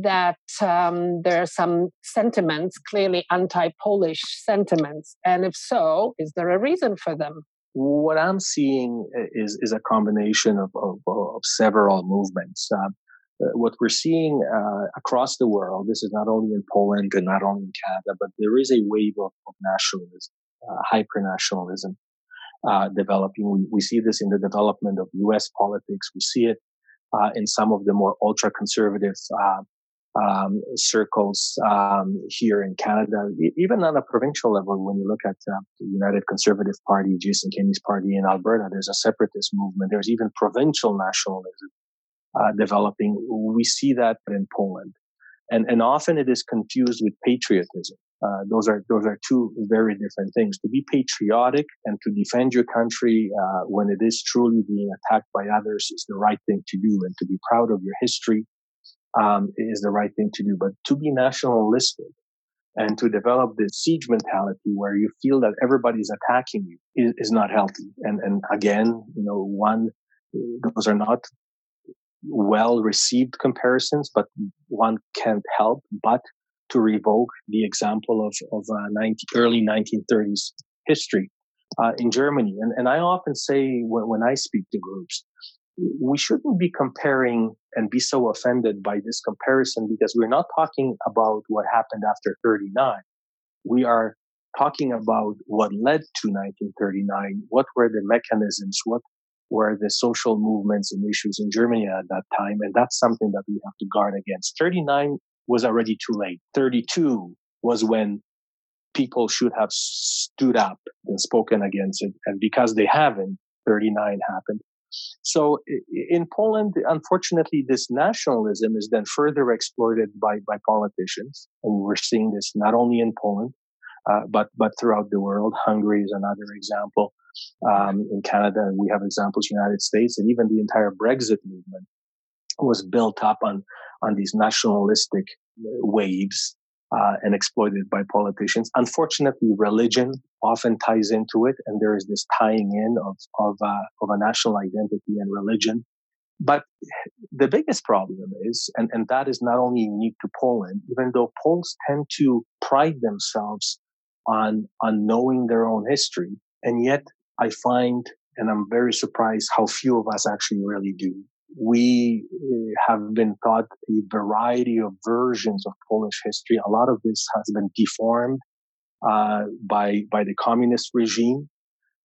S6: That um, there are some sentiments, clearly anti Polish sentiments? And if so, is there a reason for them?
S8: What I'm seeing is, is a combination of, of, of several movements. Uh, uh, what we're seeing uh, across the world, this is not only in Poland and not only in Canada, but there is a wave of, of nationalism, uh, hyper nationalism uh, developing. We, we see this in the development of US politics. We see it uh, in some of the more ultra conservative uh, um, circles um, here in Canada, even on a provincial level. When you look at uh, the United Conservative Party, Jason Kenney's party in Alberta, there's a separatist movement. There's even provincial nationalism uh, developing. We see that in Poland, and and often it is confused with patriotism. Uh, those are those are two very different things. To be patriotic and to defend your country uh, when it is truly being attacked by others is the right thing to do, and to be proud of your history um, is the right thing to do. But to be nationalistic and to develop this siege mentality where you feel that everybody's attacking you is, is not healthy. And, and again, you know, one, those are not well received comparisons, but one can't help but to revoke the example of, of uh, 19, early 1930s history uh, in Germany. And, and I often say when, when I speak to groups, we shouldn't be comparing and be so offended by this comparison because we're not talking about what happened after 39. We are talking about what led to 1939. What were the mechanisms? What were the social movements and issues in Germany at that time? And that's something that we have to guard against. 39 was already too late. 32 was when people should have stood up and spoken against it. And because they haven't, 39 happened. So in Poland, unfortunately, this nationalism is then further exploited by, by politicians. And we're seeing this not only in Poland, uh, but but throughout the world. Hungary is another example. Um, in Canada, we have examples, United States, and even the entire Brexit movement was built up on on these nationalistic waves uh, and exploited by politicians. Unfortunately, religion often ties into it, and there is this tying in of of, uh, of a national identity and religion. But the biggest problem is, and, and that is not only unique to Poland, even though Poles tend to pride themselves on on knowing their own history, and yet I find, and I'm very surprised how few of us actually really do we uh, have been taught a variety of versions of Polish history. A lot of this has been deformed uh, by by the communist regime,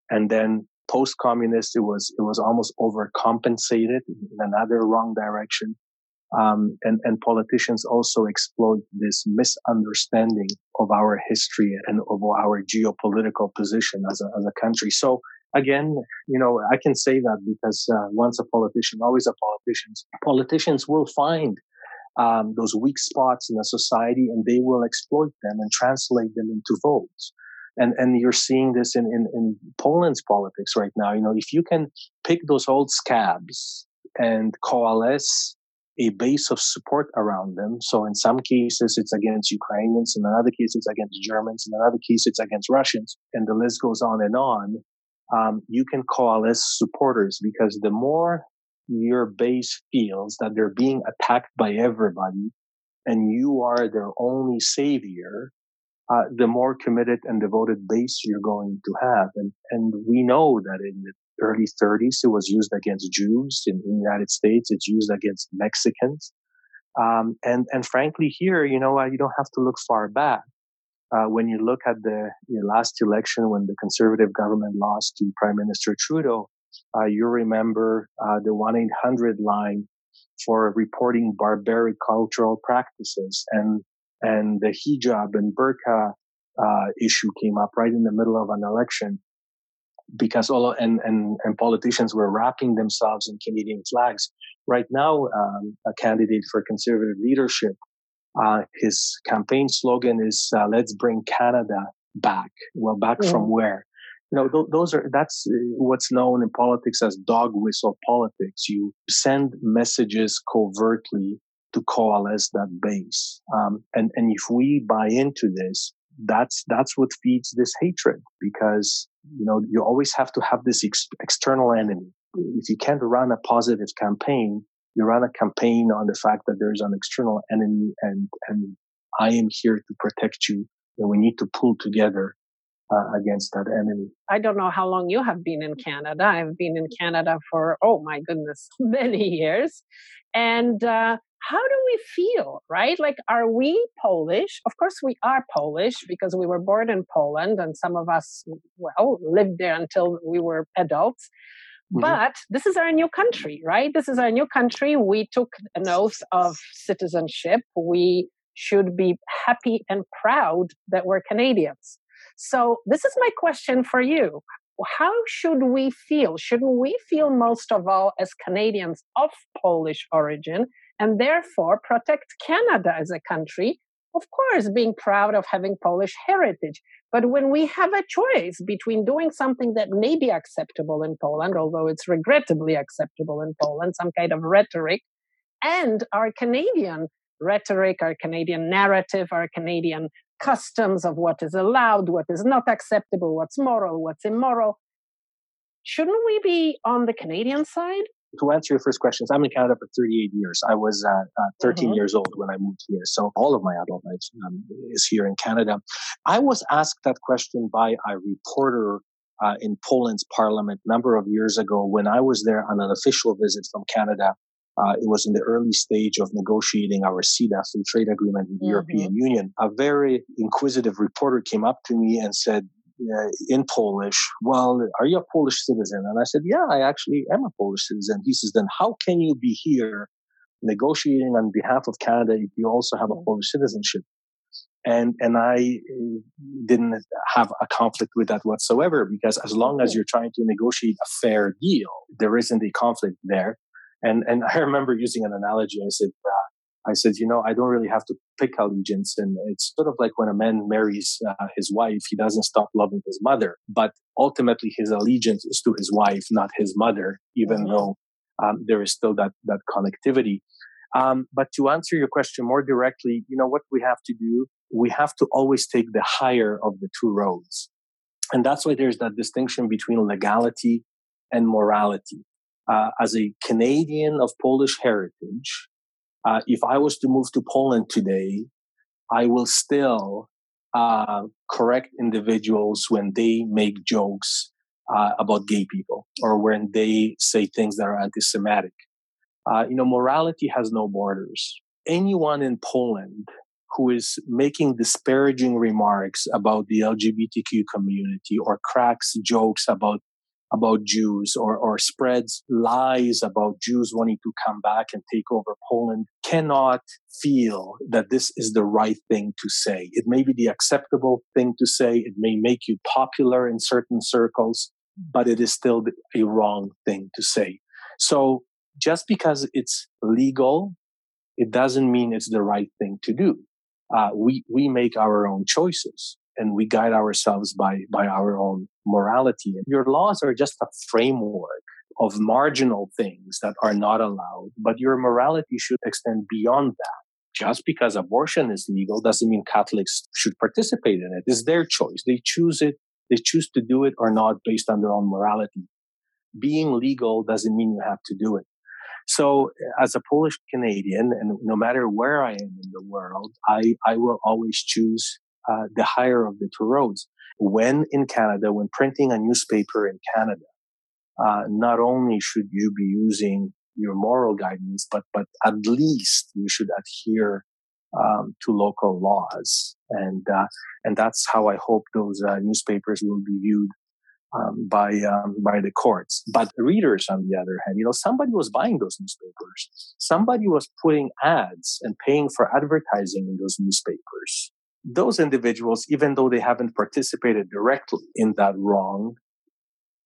S8: and then post-communist, it was it was almost overcompensated in another wrong direction. Um, and and politicians also exploit this misunderstanding of our history and of our geopolitical position as a as a country. So again, you know, I can say that because uh, once a politician, always a politician. Politicians will find um, those weak spots in a society and they will exploit them and translate them into votes. And, and you're seeing this in, in, in Poland's politics right now. You know, if you can pick those old scabs and coalesce a base of support around them. So in some cases, it's against Ukrainians. In another case, it's against Germans. In another case, it's against Russians. And the list goes on and on um, you can call coalesce supporters because the more your base feels that they're being attacked by everybody and you are their only savior, uh, the more committed and devoted base you're going to have. And, and we know that in the early 30s, it was used against Jews. In, in the United States, it's used against Mexicans. Um, and, and frankly, here, you know, you don't have to look far back uh, when you look at the last election when the conservative government lost to Prime Minister Trudeau, uh, you remember uh, the 1 800 line for reporting barbaric cultural practices and and the hijab and burqa uh, issue came up right in the middle of an election because all and, and and politicians were wrapping themselves in Canadian flags. Right now, um, a candidate for conservative leadership uh, his campaign slogan is uh, "Let's bring Canada back." Well, back from mm. where? You know, th- those are that's uh, what's known in politics as dog whistle politics. You send messages covertly to coalesce that base, um, and and if we buy into this, that's that's what feeds this hatred because you know you always have to have this ex- external enemy. If you can't run a positive campaign, you run a campaign on the fact that there's an external enemy and, and I am here to protect you. And we need to pull together uh, against that enemy.
S6: I don't know how long you have been in Canada. I've been in Canada for, oh my goodness, many years. And uh, how do we feel, right? Like, are we Polish? Of course, we are Polish because we were born in Poland and some of us, well, lived there until we were adults. Mm-hmm. But this is our new country, right? This is our new country. We took an oath of citizenship. We should be happy and proud that we're Canadians. So, this is my question for you. How should we feel? Shouldn't we feel most of all as Canadians of Polish origin and therefore protect Canada as a country of course, being proud of having Polish heritage. But when we have a choice between doing something that may be acceptable in Poland, although it's regrettably acceptable in Poland, some kind of rhetoric, and our Canadian rhetoric, our Canadian narrative, our Canadian customs of what is allowed, what is not acceptable, what's moral, what's immoral, shouldn't we be on the Canadian side?
S8: To answer your first questions, I'm in Canada for 38 years. I was uh, uh, 13 mm-hmm. years old when I moved here. So all of my adult life um, is here in Canada. I was asked that question by a reporter uh, in Poland's parliament a number of years ago when I was there on an official visit from Canada. Uh, it was in the early stage of negotiating our CETA free trade agreement with the mm-hmm. European Union. A very inquisitive reporter came up to me and said, in Polish, well, are you a Polish citizen? And I said, yeah, I actually am a Polish citizen. He says, then how can you be here negotiating on behalf of Canada if you also have a mm. Polish citizenship? And, and I uh, didn't have a conflict with that whatsoever because as long as you're trying to negotiate a fair deal, there isn't a conflict there. And, and I remember using an analogy. I said, uh, I said, you know, I don't really have to pick allegiance. And it's sort of like when a man marries uh, his wife, he doesn't stop loving his mother, but ultimately his allegiance is to his wife, not his mother, even mm-hmm. though um, there is still that, that connectivity. Um, but to answer your question more directly, you know, what we have to do, we have to always take the higher of the two roads. And that's why there's that distinction between legality and morality. Uh, as a Canadian of Polish heritage, uh, if I was to move to Poland today, I will still uh, correct individuals when they make jokes uh, about gay people or when they say things that are anti-Semitic. Uh, you know, morality has no borders. Anyone in Poland who is making disparaging remarks about the LGBTQ community or cracks jokes about about Jews or, or spreads lies about Jews wanting to come back and take over Poland cannot feel that this is the right thing to say. It may be the acceptable thing to say. It may make you popular in certain circles, but it is still a wrong thing to say. So just because it's legal, it doesn't mean it's the right thing to do. Uh, we, we make our own choices and we guide ourselves by, by our own morality. Your laws are just a framework of marginal things that are not allowed, but your morality should extend beyond that. Just because abortion is legal doesn't mean Catholics should participate in it. It's their choice. They choose it. They choose to do it or not based on their own morality. Being legal doesn't mean you have to do it. So as a Polish Canadian, and no matter where I am in the world, I, I will always choose uh, the higher of the two roads. When in Canada, when printing a newspaper in Canada, uh, not only should you be using your moral guidance, but but at least you should adhere um, to local laws, and uh, and that's how I hope those uh, newspapers will be viewed um, by um, by the courts. But readers, on the other hand, you know, somebody was buying those newspapers. Somebody was putting ads and paying for advertising in those newspapers those individuals, even though they haven't participated directly in that wrong,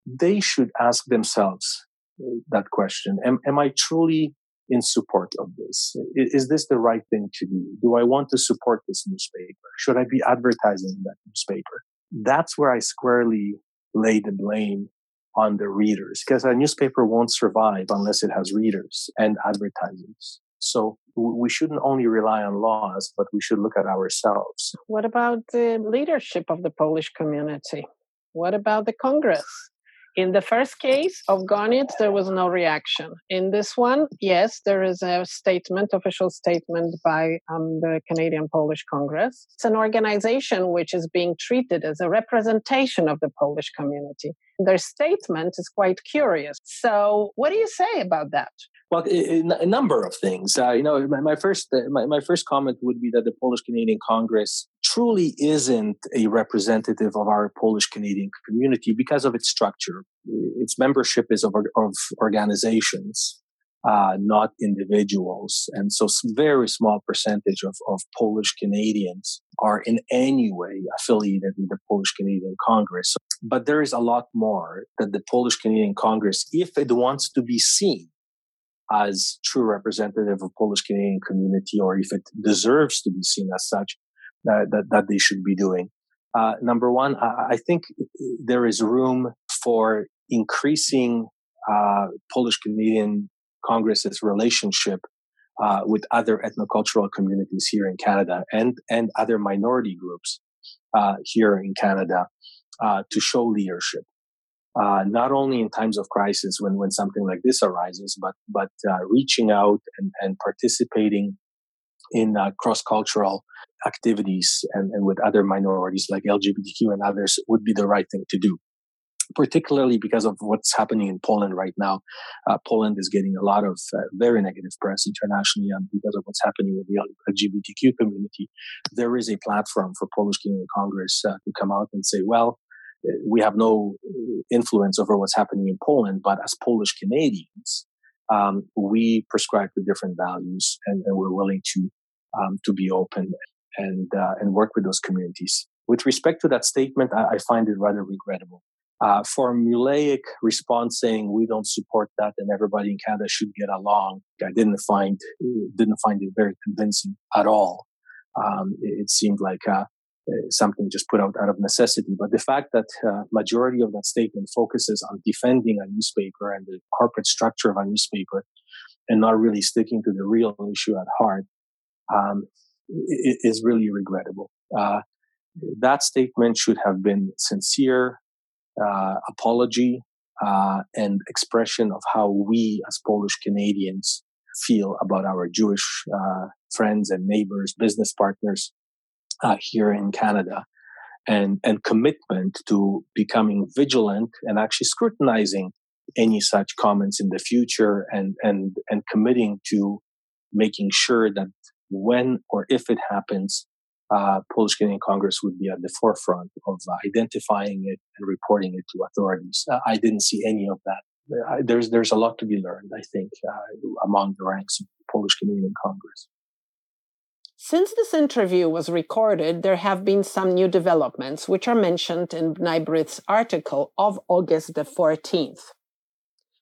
S8: they should ask themselves uh, that question. Am, am I truly in support of this? Is this the right thing to do? Do I want to support this newspaper? Should I be advertising that newspaper? That's where I squarely lay the blame on the readers because a newspaper won't survive unless it has readers and advertisers. So we shouldn't only rely on laws, but we should look at ourselves.
S6: What about the leadership of the Polish community? What about the Congress? In the first case of Goniec, there was no reaction. In this one, yes, there is a statement, official statement by um, the Canadian Polish Congress. It's an organization which is being treated as a representation of the Polish community. Their statement is quite curious. So, what do you say about that?
S8: Well, a, number of things. Uh, you know, my, my first uh, my, my first comment would be that the Polish Canadian Congress truly isn't a representative of our Polish Canadian community because of its structure. Its membership is of, of organizations, uh, not individuals, and so very small percentage of, of Polish Canadians are in any way affiliated with the Polish Canadian Congress. But there is a lot more that the Polish Canadian Congress, if it wants to be seen as true representative of Polish Canadian community, or if it deserves to be seen as such, uh, that that they should be doing. Uh, number one, I, I, think there is room for increasing uh, Polish Canadian Congress's relationship uh, with other ethnocultural communities here in Canada and and other minority groups uh, here in Canada uh, to show leadership uh, not only in times of crisis when, when something like this arises, but, but uh, reaching out and, and participating in uh, cross-cultural activities and, and with other minorities like LGBTQ and others would be the right thing to do. Particularly because of what's happening in Poland right now. Uh, Poland is getting a lot of uh, very negative press internationally and because of what's happening with the LGBTQ community. There is a platform for Polish Canadian Congress uh, to come out and say, well, we have no influence over what's happening in Poland, but as Polish Canadians, um, we prescribe to different values, and, and we're willing to um, to be open and uh, and work with those communities. With respect to that statement, I, I find it rather regrettable. Uh, formulaic response saying we don't support that and everybody in Canada should get along. I didn't find didn't find it very convincing at all. Um, it, seemed like uh, something just put out out of necessity. But the fact that uh, majority of that statement focuses on defending a newspaper and the corporate structure of a newspaper, and not really sticking to the real issue at heart, um, is really regrettable. Uh, that statement should have been sincere, uh, apology, uh, and expression of how we as Polish Canadians feel about our Jewish uh, friends and neighbors, business partners uh, here in Canada, and and commitment to becoming vigilant and actually scrutinizing any such comments in the future, and and and committing to making sure that when or if it happens, uh, Polish Canadian Congress would be at the forefront of uh, identifying it and reporting it to authorities. Uh, I didn't see any of that. there's there's a lot to be learned, I think, uh, among the ranks of Polish Canadian Congress.
S6: Since this interview was recorded, there have been some new developments, which are mentioned in B'nai B'rith's article of August the 14th.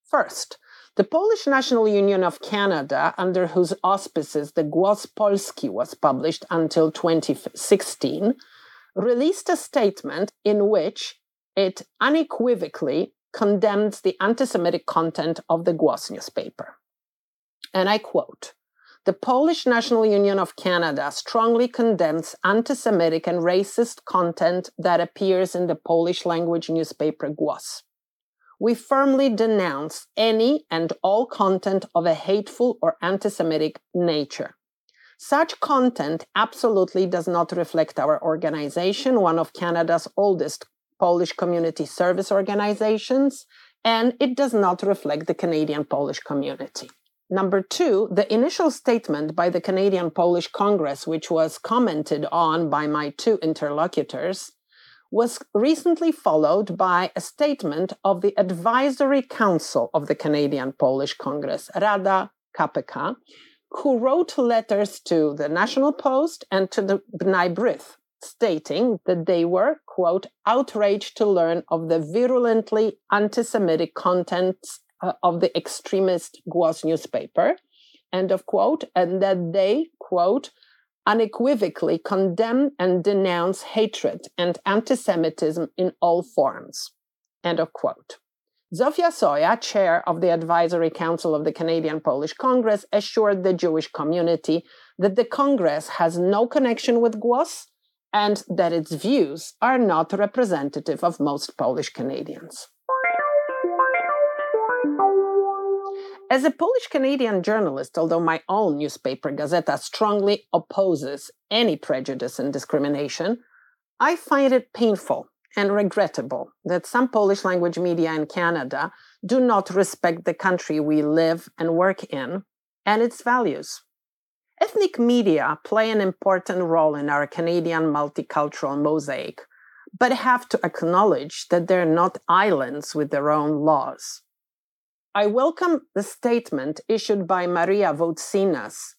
S6: First, the Polish National Union of Canada, under whose auspices the Głos Polski was published until 2016, released a statement in which it unequivocally condemns the anti Semitic content of the Głos newspaper. And I quote The Polish National Union of Canada strongly condemns anti Semitic and racist content that appears in the Polish language newspaper Głos we firmly denounce any and all content of a hateful or anti Semitic nature. Such content absolutely does not reflect our organization, one of Canada's oldest Polish community service organizations, and it does not reflect the Canadian Polish community. Number two, the initial statement by the Canadian Polish Congress, which was commented on by my two interlocutors, was recently followed by a statement of the Advisory Council of the Canadian Polish Congress, Rada KPK, who wrote letters to the National Post and to the B'nai B'rith, stating that they were, quote, outraged to learn of the virulently anti Semitic contents uh, of the extremist Głos newspaper, end of quote, and that they, quote, unequivocally condemn and denounce hatred and anti Semitism in all forms. End of quote. Zofia Soja, chair of the Advisory Council of the Canadian Polish Congress, assured the Jewish community that the Congress has no connection with Głos and that its views are not representative of most Polish Canadians. As a Polish Canadian journalist, although my own newspaper, Gazeta, strongly opposes any prejudice and discrimination, I find it painful and regrettable that some Polish language media in Canada do not respect the country we live and work in and its values. Ethnic media play an important role in our Canadian multicultural mosaic, but have to acknowledge that they're not islands with their own laws. I welcome the statement issued by Maria Votsinas,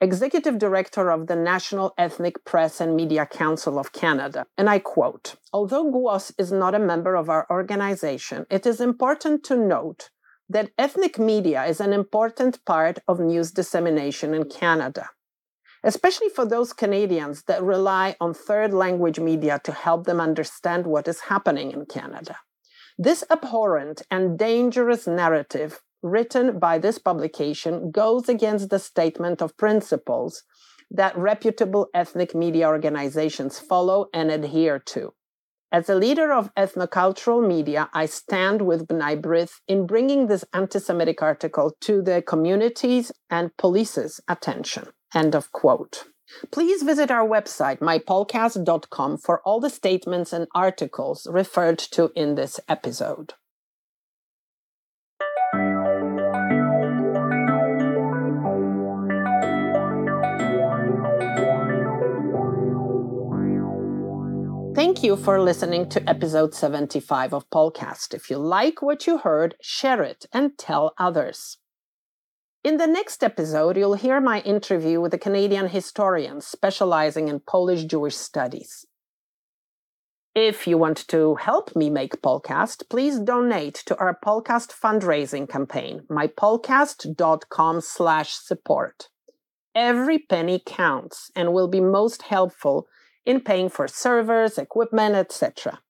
S6: Executive Director of the National Ethnic Press and Media Council of Canada. And I quote Although Głos is not a member of our organization, it is important to note that ethnic media is an important part of news dissemination in Canada, especially for those Canadians that rely on third language media to help them understand what is happening in Canada. This abhorrent and dangerous narrative written by this publication goes against the statement of principles that reputable ethnic media organizations follow and adhere to. As a leader of ethnocultural media, I stand with B'nai B'rith in bringing this anti Semitic article to the communities and police's attention. End of quote. Please visit our website, mypolcast.com, for all the statements and articles referred to in this episode. Thank you for listening to episode 75 of Polcast. If you like what you heard, share it and tell others. In the next episode, you'll hear my interview with a Canadian historian specializing in Polish Jewish studies. If you want to help me make Polcast, please donate to our Polcast fundraising campaign, mypolcast.com slash support. Every penny counts and will be most helpful in paying for servers, equipment, etc.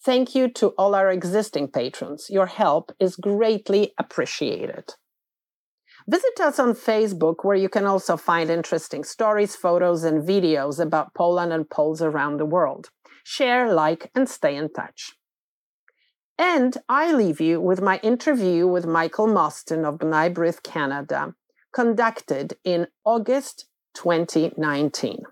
S6: Thank you to all our existing patrons. Your help is greatly appreciated. Visit us on Facebook, where you can also find interesting stories, photos, and videos about Poland and Poles around the world. Share, like, and stay in touch. And I leave you with my interview with Michael Mostyn of B'nai B'rith Canada, conducted in August 2019.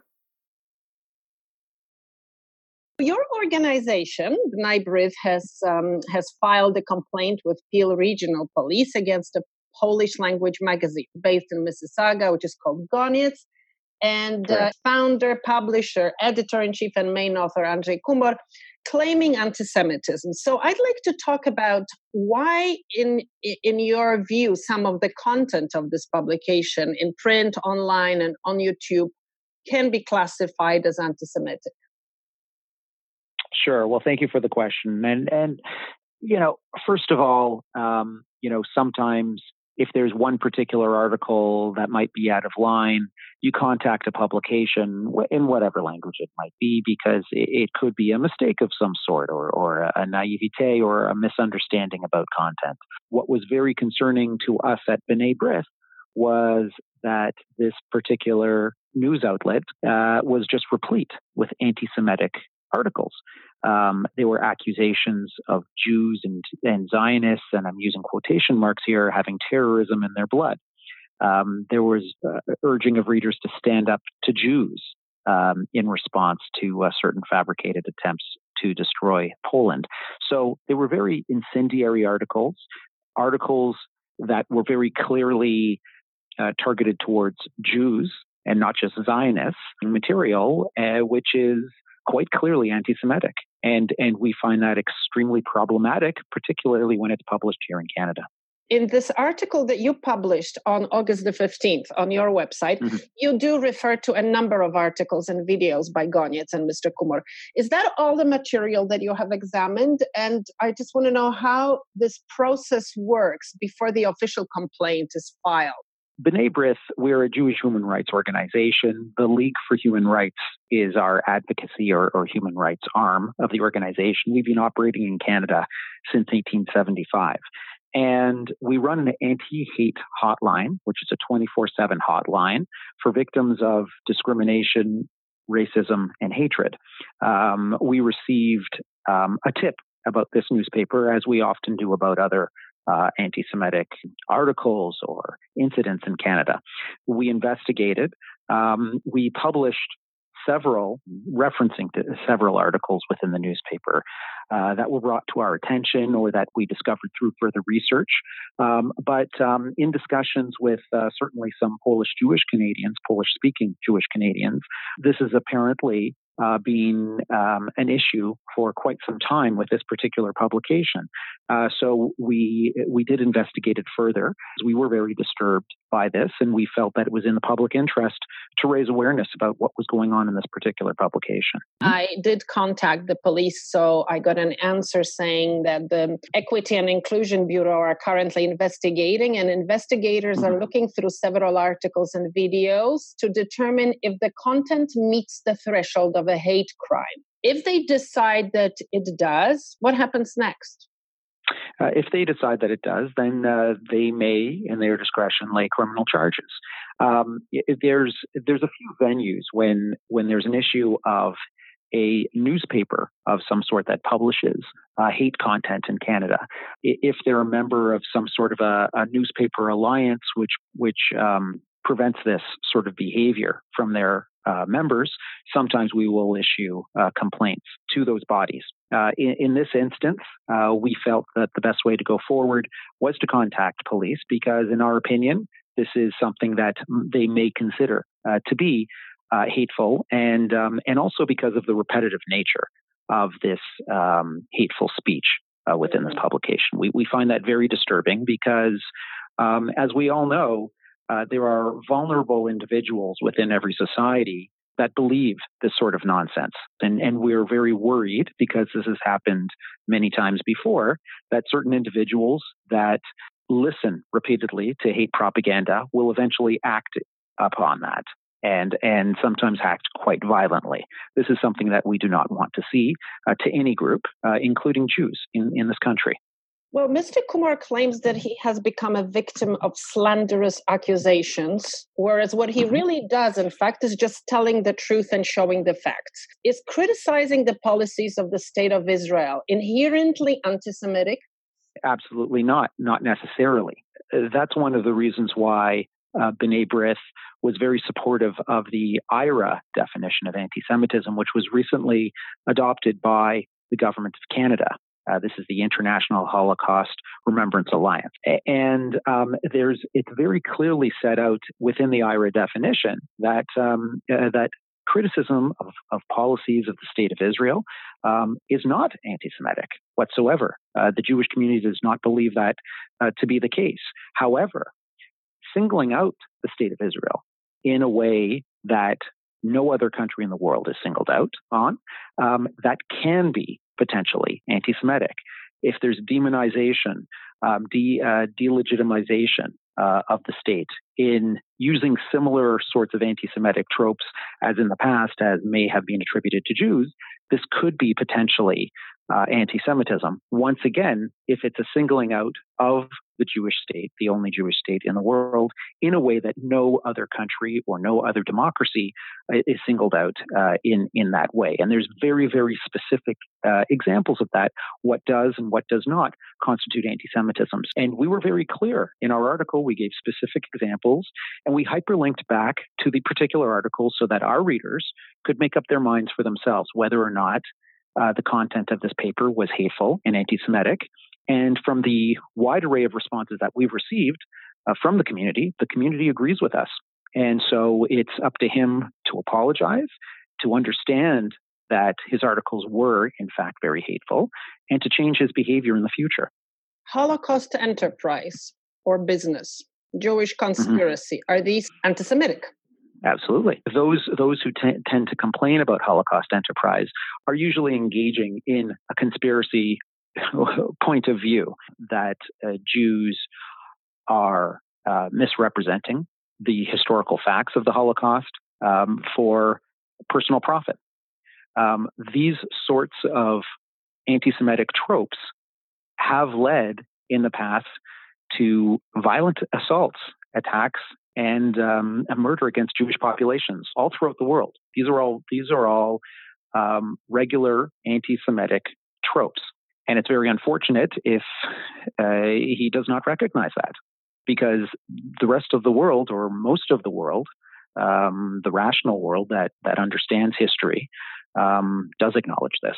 S6: Your organization, B'nai B'rith, has um, has filed a complaint with Peel Regional Police against a Polish language magazine based in Mississauga, which is called Goniec. And uh, founder, publisher, editor in chief, and main author Andrzej Kumor claiming anti-Semitism. So I'd like to talk about why, in in your view, some of the content of this publication in print, online, and on YouTube can be classified as anti-Semitic.
S9: Sure. Well, thank you for the question. And and you know, first of all, um, you know, sometimes if there's one particular article that might be out of line, you contact a publication in whatever language it might be because it, could be a mistake of some sort or, or a naivete or a misunderstanding about content. What was very concerning to us at B'nai B'rith was that this particular news outlet uh, was just replete with anti Semitic articles. Um, there were accusations of Jews and, and, Zionists, and I'm using quotation marks here, having terrorism in their blood. Um, there was uh, urging of readers to stand up to Jews um, in response to uh, certain fabricated attempts to destroy Poland. So there were very incendiary articles, articles that were very clearly uh, targeted towards Jews and not just Zionists material, uh, which is quite clearly anti-Semitic, and and we find that extremely problematic, particularly when it's published here in Canada.
S6: In this article that you published on August the 15th on your website, mm-hmm. you do refer to a number of articles and videos by Goniec and Mr. Kumor. Is that all the material that you have examined? And I just want to know how this process works before the official complaint is filed.
S9: B'nai B'rith, we're a Jewish human rights organization. The League for Human Rights is our advocacy or, or, human rights arm of the organization. We've been operating in Canada since 1875. And we run an anti hate hotline, which is a 24 7 hotline for victims of discrimination, racism, and hatred. Um, we received um, a tip about this newspaper, as we often do about other uh, anti Semitic articles or incidents in Canada. We investigated. Um, we published several, referencing to several articles within the newspaper uh, that were brought to our attention or that we discovered through further research. Um, but um, in discussions with uh, certainly some Polish Jewish Canadians, Polish speaking Jewish Canadians, this is apparently uh, been um, an issue for quite some time with this particular publication. Uh, so we we did investigate it further. We were very disturbed by this, and we felt that it was in the public interest to raise awareness about what was going on in this particular publication.
S6: I did contact the police, so I got an answer saying that the Equity and Inclusion Bureau are currently investigating, and investigators mm-hmm. are looking through several articles and videos to determine if the content meets the threshold of a hate crime. If they decide that it does, what happens next?
S9: Uh, if they decide that it does, then uh, they may, in their discretion, lay criminal charges. Um, there's there's a few venues when when there's an issue of a newspaper of some sort that publishes uh, hate content in Canada. If they're a member of some sort of a, a newspaper alliance, which which um, prevents this sort of behavior from their uh, members, sometimes we will issue uh, complaints to those bodies. Uh, in, in, this instance, uh, we felt that the best way to go forward was to contact police because, in our opinion, this is something that they may consider uh, to be uh, hateful, and um, and also because of the repetitive nature of this um, hateful speech within this publication. We we find that very disturbing because, um, as we all know, uh, there are vulnerable individuals within every society that believe this sort of nonsense. And, and we're very worried because this has happened many times before that certain individuals that listen repeatedly to hate propaganda will eventually act upon that and and sometimes act quite violently. This is something that we do not want to see uh, to any group, uh, including Jews in, in this country.
S6: Well, Mr. Kumor claims that he has become a victim of slanderous accusations, whereas what he mm-hmm. really does, in fact, is just telling the truth and showing the facts. Is criticizing the policies of the state of Israel inherently anti Semitic?
S9: Absolutely not, not necessarily. That's one of the reasons why uh, B'nai B'rith was very supportive of the IHRA definition of anti Semitism, which was recently adopted by the government of Canada. Uh, this is the International Holocaust Remembrance Alliance, and um, there's it's very clearly set out within the IHRA definition that um, uh, that criticism of, of, policies of the state of Israel um, is not anti-Semitic whatsoever. Uh, the Jewish community does not believe that uh, to be the case. However, singling out the state of Israel in a way that no other country in the world is singled out on, um, that can be potentially anti Semitic. If there's demonization, um, de, uh, delegitimization uh, of the state in using similar sorts of anti Semitic tropes as in the past, as may have been attributed to Jews, this could be potentially uh, anti Semitism. Once again, if it's a singling out of the Jewish state, the only Jewish state in the world, in a way that no other country or no other democracy uh, is singled out uh, in in that way. And there's very very specific uh, examples of that. What does and what does not constitute anti-Semitism. And we were very clear in our article. We gave specific examples, and we hyperlinked back to the particular article so that our readers could make up their minds for themselves whether or not uh, the content of this paper was hateful and anti Semitic. And from the wide array of responses that we've received uh, from the community, the community agrees with us. And so it's up to him to apologize, to understand that his articles were, in fact, very hateful, and to change his behavior in the future.
S6: Holocaust enterprise or business, Jewish mm-hmm. conspiracy, mm-hmm. are these anti Semitic?
S9: Absolutely. Those those who t- tend to complain about Holocaust enterprise are usually engaging in a conspiracy point of view that uh, Jews are uh, misrepresenting the historical facts of the Holocaust um, for personal profit. Um, these sorts of anti-Semitic tropes have led in the past to violent assaults, attacks and um, a murder against Jewish populations all throughout the world. These are all these are all um, regular anti-Semitic tropes, and it's very unfortunate if uh, he does not recognize that, because the rest of the world, or most of the world, um, the rational world that that understands history, um, does acknowledge this.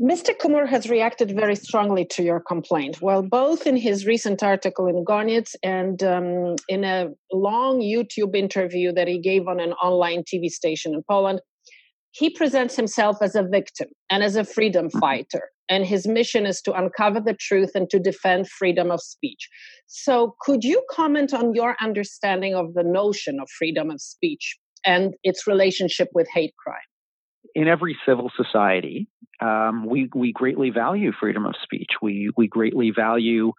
S6: Mr. Kumor has reacted very strongly to your complaint. Well, both in his recent article in Goniec and um, in a long YouTube interview that he gave on an online TV station in Poland, he presents himself as a victim and as a freedom mm-hmm. fighter. And his mission is to uncover the truth and to defend freedom of speech. So, could you comment on your understanding of the notion of freedom of speech and its relationship with hate crime?
S9: in every civil society, um, we we greatly value freedom of speech. We we greatly value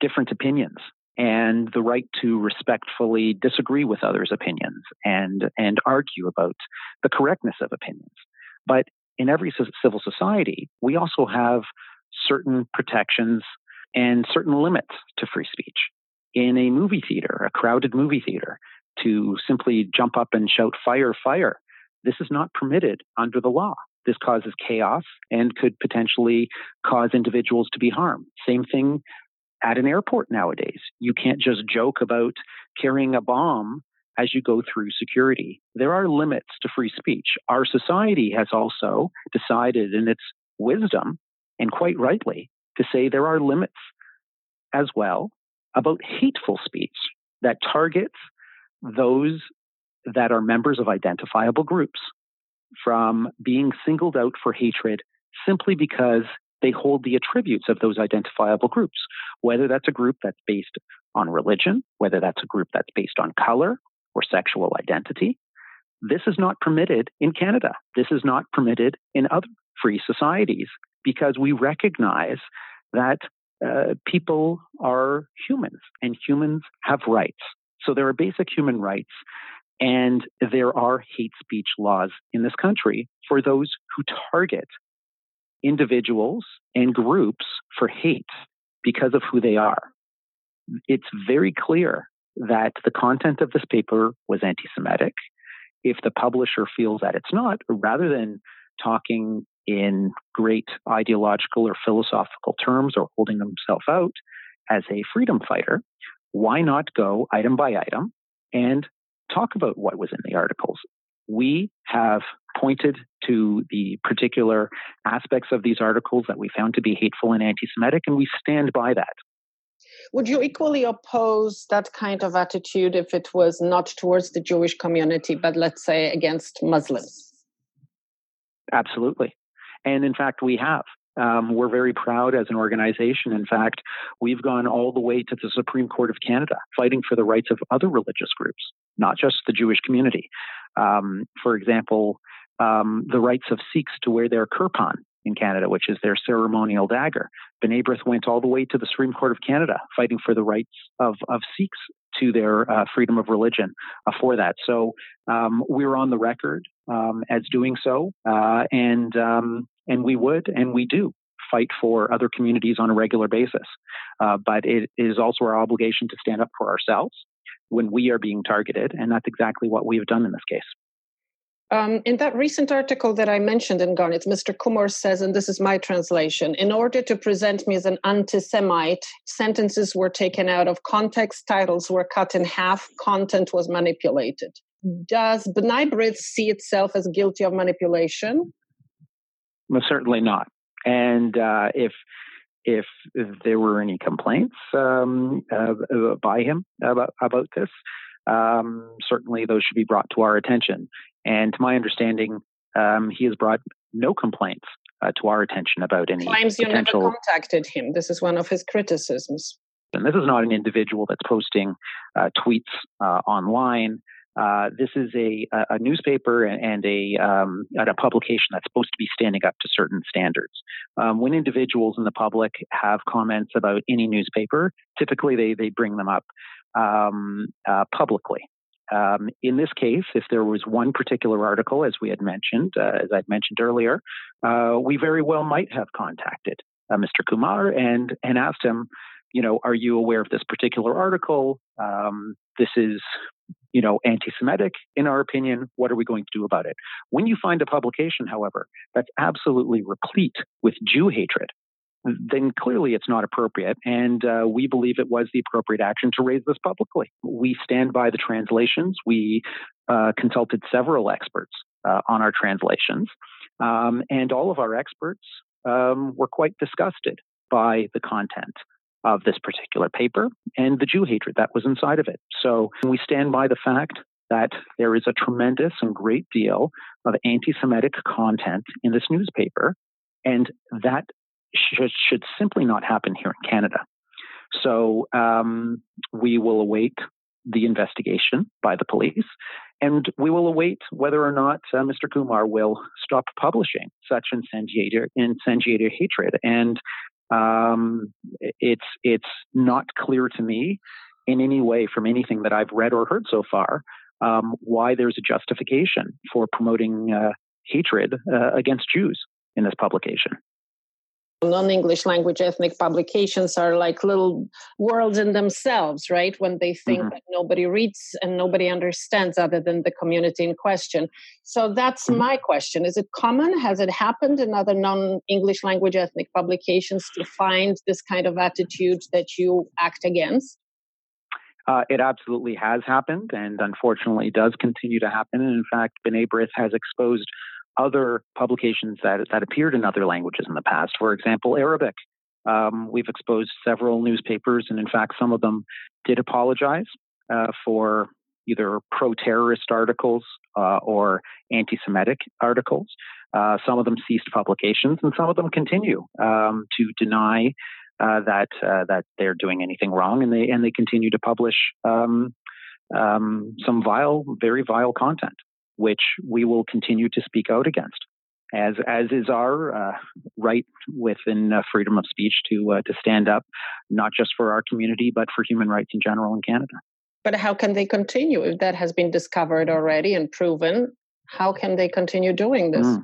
S9: different opinions and the right to respectfully disagree with others' opinions and and argue about the correctness of opinions. But in every civil society, we also have certain protections and certain limits to free speech. In a movie theater, a crowded movie theater, to simply jump up and shout fire, fire this is not permitted under the law. This causes chaos and could potentially cause individuals to be harmed. Same thing at an airport nowadays. You can't just joke about carrying a bomb as you go through security. There are limits to free speech. Our society has also decided in its wisdom, and quite rightly, to say there are limits as well about hateful speech that targets those that are members of identifiable groups from being singled out for hatred simply because they hold the attributes of those identifiable groups, whether that's a group that's based on religion, whether that's a group that's based on color or sexual identity. This is not permitted in Canada. This is not permitted in other free societies because we recognize that uh, people are humans and humans have rights. So there are basic human rights and there are hate speech laws in this country for those who target individuals and groups for hate because of who they are. It's very clear that the content of this paper was anti Semitic. If the publisher feels that it's not, rather than talking in great ideological or philosophical terms or holding himself out as a freedom fighter, why not go item by item and talk about what was in the articles? We have pointed to the particular aspects of these articles that we found to be hateful and anti Semitic, and we stand by that.
S6: Would you equally oppose that kind of attitude if it was not towards the Jewish community, but let's say against Muslims?
S9: Absolutely. And in fact, we have. Um, we're very proud as an organization. In fact, we've gone all the way to the Supreme Court of Canada, fighting for the rights of other religious groups, not just the Jewish community. Um, for example, um, the rights of Sikhs to wear their kirpan in Canada, which is their ceremonial dagger. B'nai B'rith went all the way to the Supreme Court of Canada, fighting for the rights of, of Sikhs to their uh, freedom of religion uh, for that. So um, we're on the record um, as doing so, uh, and um, and we would and we do fight for other communities on a regular basis. Uh, but it is also our obligation to stand up for ourselves when we are being targeted, and that's exactly what we have done in this case.
S6: Um, in that recent article that I mentioned in Goniec, Mr. Kumor says, and this is my translation in order to present me as an anti Semite, sentences were taken out of context, titles were cut in half, content was manipulated. Does B'nai B'rith see itself as guilty of manipulation?
S9: Well, certainly not. And uh, if if, if there were any complaints um, uh, by him about, about this, um, certainly those should be brought to our attention. And to my understanding, um, he has brought no complaints uh, to our attention about any
S6: claims
S9: you
S6: potential... never contacted him. This is one of his criticisms.
S9: And this is not an individual that's posting uh, tweets uh, online. Uh, this is a, a newspaper and a, um, a publication that's supposed to be standing up to certain standards. Um, when individuals in the public have comments about any newspaper, typically they, they bring them up um, uh, publicly. Um, in this case, if there was one particular article, as we had mentioned, uh, as I'd mentioned earlier, uh, we very well might have contacted uh, Mr. Kumor and and asked him, you know, are you aware of this particular article? Um, this is, you know, anti-Semitic in our opinion. What are we going to do about it? When you find a publication, however, that's absolutely replete with Jew hatred, then clearly it's not appropriate. And uh, we believe it was the appropriate action to raise this publicly. We stand by the translations. We uh, consulted several experts uh, on our translations. Um, and all of our experts um, were quite disgusted by the content of this particular paper and the Jew hatred that was inside of it. So we stand by the fact that there is a tremendous and great deal of anti Semitic content in this newspaper. And that should, should simply not happen here in Canada. So um, we will await the investigation by the police, and we will await whether or not uh, Mr. Kumor will stop publishing such incendiary, incendiary hatred. And um, it's it's not clear to me in any way from anything that I've read or heard so far um, why there's a justification for promoting uh, hatred uh, against Jews in this publication
S6: non-english language ethnic publications are like little worlds in themselves right when they think mm-hmm. that nobody reads and nobody understands other than the community in question so that's mm-hmm. my question is it common has it happened in other non-english language ethnic publications to find this kind of attitude that you act against
S9: uh, it absolutely has happened and unfortunately does continue to happen. And in fact, B'nai B'rith has exposed other publications that, that appeared in other languages in the past. For example, Arabic. Um, we've exposed several newspapers, and in fact, some of them did apologize uh, for either pro terrorist articles uh, or anti Semitic articles. Uh, some of them ceased publications, and some of them continue um, to deny uh, that uh, that they're doing anything wrong, and they and they continue to publish um, um some vile, very vile content which we will continue to speak out against, as as is our uh, right within uh, freedom of speech to uh, to stand up, not just for our community but for human rights in general in Canada.
S6: But how can they continue if that has been discovered already and proven? How can they continue doing this? Mm.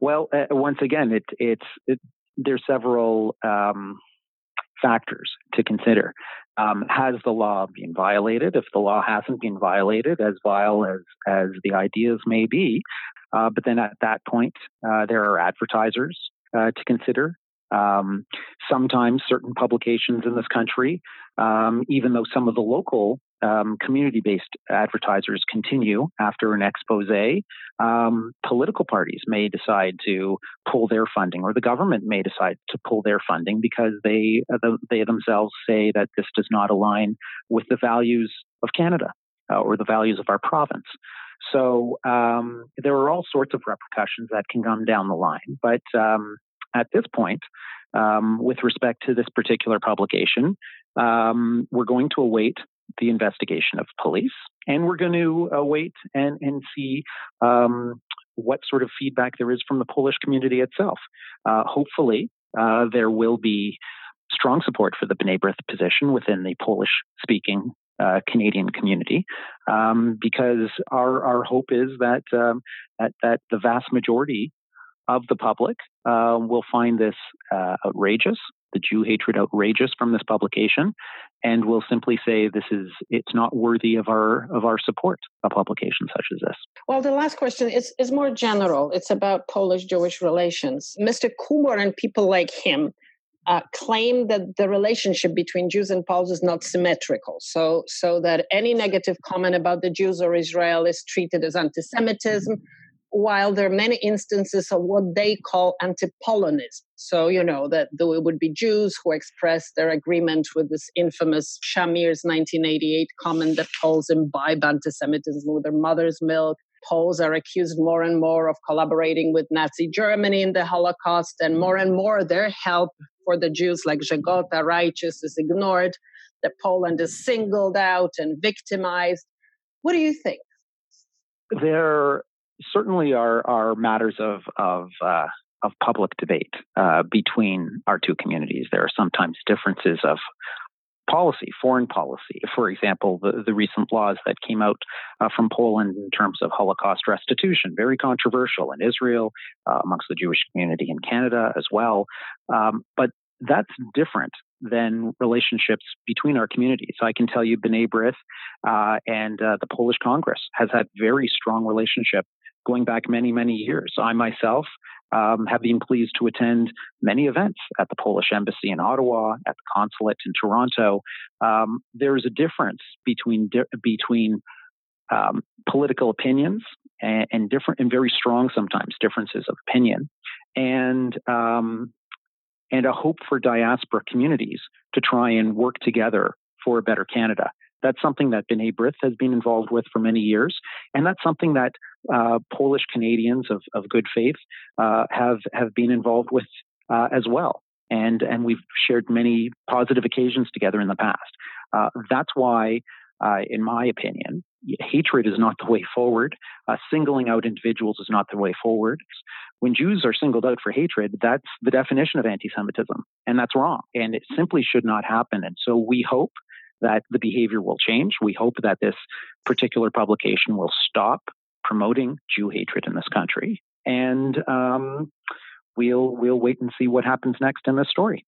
S9: Well, uh, once again, it, it's it, there's several um, factors to consider. Um, has the law been violated? If the law hasn't been violated, as vile as as the ideas may be, uh, but then at that point, uh, there are advertisers uh, to consider. Um, sometimes certain publications in this country, um, even though some of the local um, community based advertisers continue after an expose, um, political parties may decide to pull their funding, or the government may decide to pull their funding because they, uh, they themselves say that this does not align with the values of Canada uh, or the values of our province. So um, there are all sorts of repercussions that can come down the line. But um, at this point, um, with respect to this particular publication, um, we're going to await the investigation of police, and we're going to uh, wait and and see um, what sort of feedback there is from the Polish community itself. Uh, hopefully, uh, there will be strong support for the B'nai B'rith position within the Polish-speaking uh, Canadian community, um, because our our hope is that um, that that the vast majority of the public uh, will find this uh, outrageous, the Jew hatred outrageous from this publication, and will simply say this is it's not worthy of our of our support. A publication such as this.
S6: Well, the last question is is more general. It's about Polish-Jewish relations. Mr. Kumor and people like him. Uh, claim that the relationship between Jews and Poles is not symmetrical, so so that any negative comment about the Jews or Israel is treated as anti-Semitism, while there are many instances of what they call anti-Polonism. So, you know, that there would be Jews who express their agreement with this infamous Shamir's 1988 comment that Poles imbibe anti-Semitism with their mother's milk. Poles are accused more and more of collaborating with Nazi Germany in the Holocaust, and more and more their help for the Jews, like Żegota righteous, is ignored. That Poland is singled out and victimized. What do you think?
S9: There certainly are are matters of of uh, of public debate uh, between our two communities. There are sometimes differences of policy, foreign policy. For example, the, the recent laws that came out uh, from Poland in terms of Holocaust restitution, very controversial in Israel, uh, amongst the Jewish community in Canada as well. Um, but that's different than relationships between our communities. I can tell you, B'nai B'rith uh, and uh, the Polish Congress has had very strong relationship going back many, many years. I myself um, have been pleased to attend many events at the Polish Embassy in Ottawa, at the consulate in Toronto. Um, there is a difference between between um, political opinions and, and, different and very strong sometimes differences of opinion, and um, and a hope for diaspora communities to try and work together for a better Canada. That's something that B'nai B'rith has been involved with for many years, and that's something that uh, Polish Canadians of, of good faith uh, have have been involved with uh, as well. And and we've shared many positive occasions together in the past. Uh, that's why, uh, in my opinion, hatred is not the way forward. Uh, singling out individuals is not the way forward. When Jews are singled out for hatred, that's the definition of anti-Semitism, and that's wrong. And it simply should not happen. And so we hope that the behavior will change. We hope that this particular publication will stop promoting Jew hatred in this country, and um, we'll we'll wait and see what happens next in this story.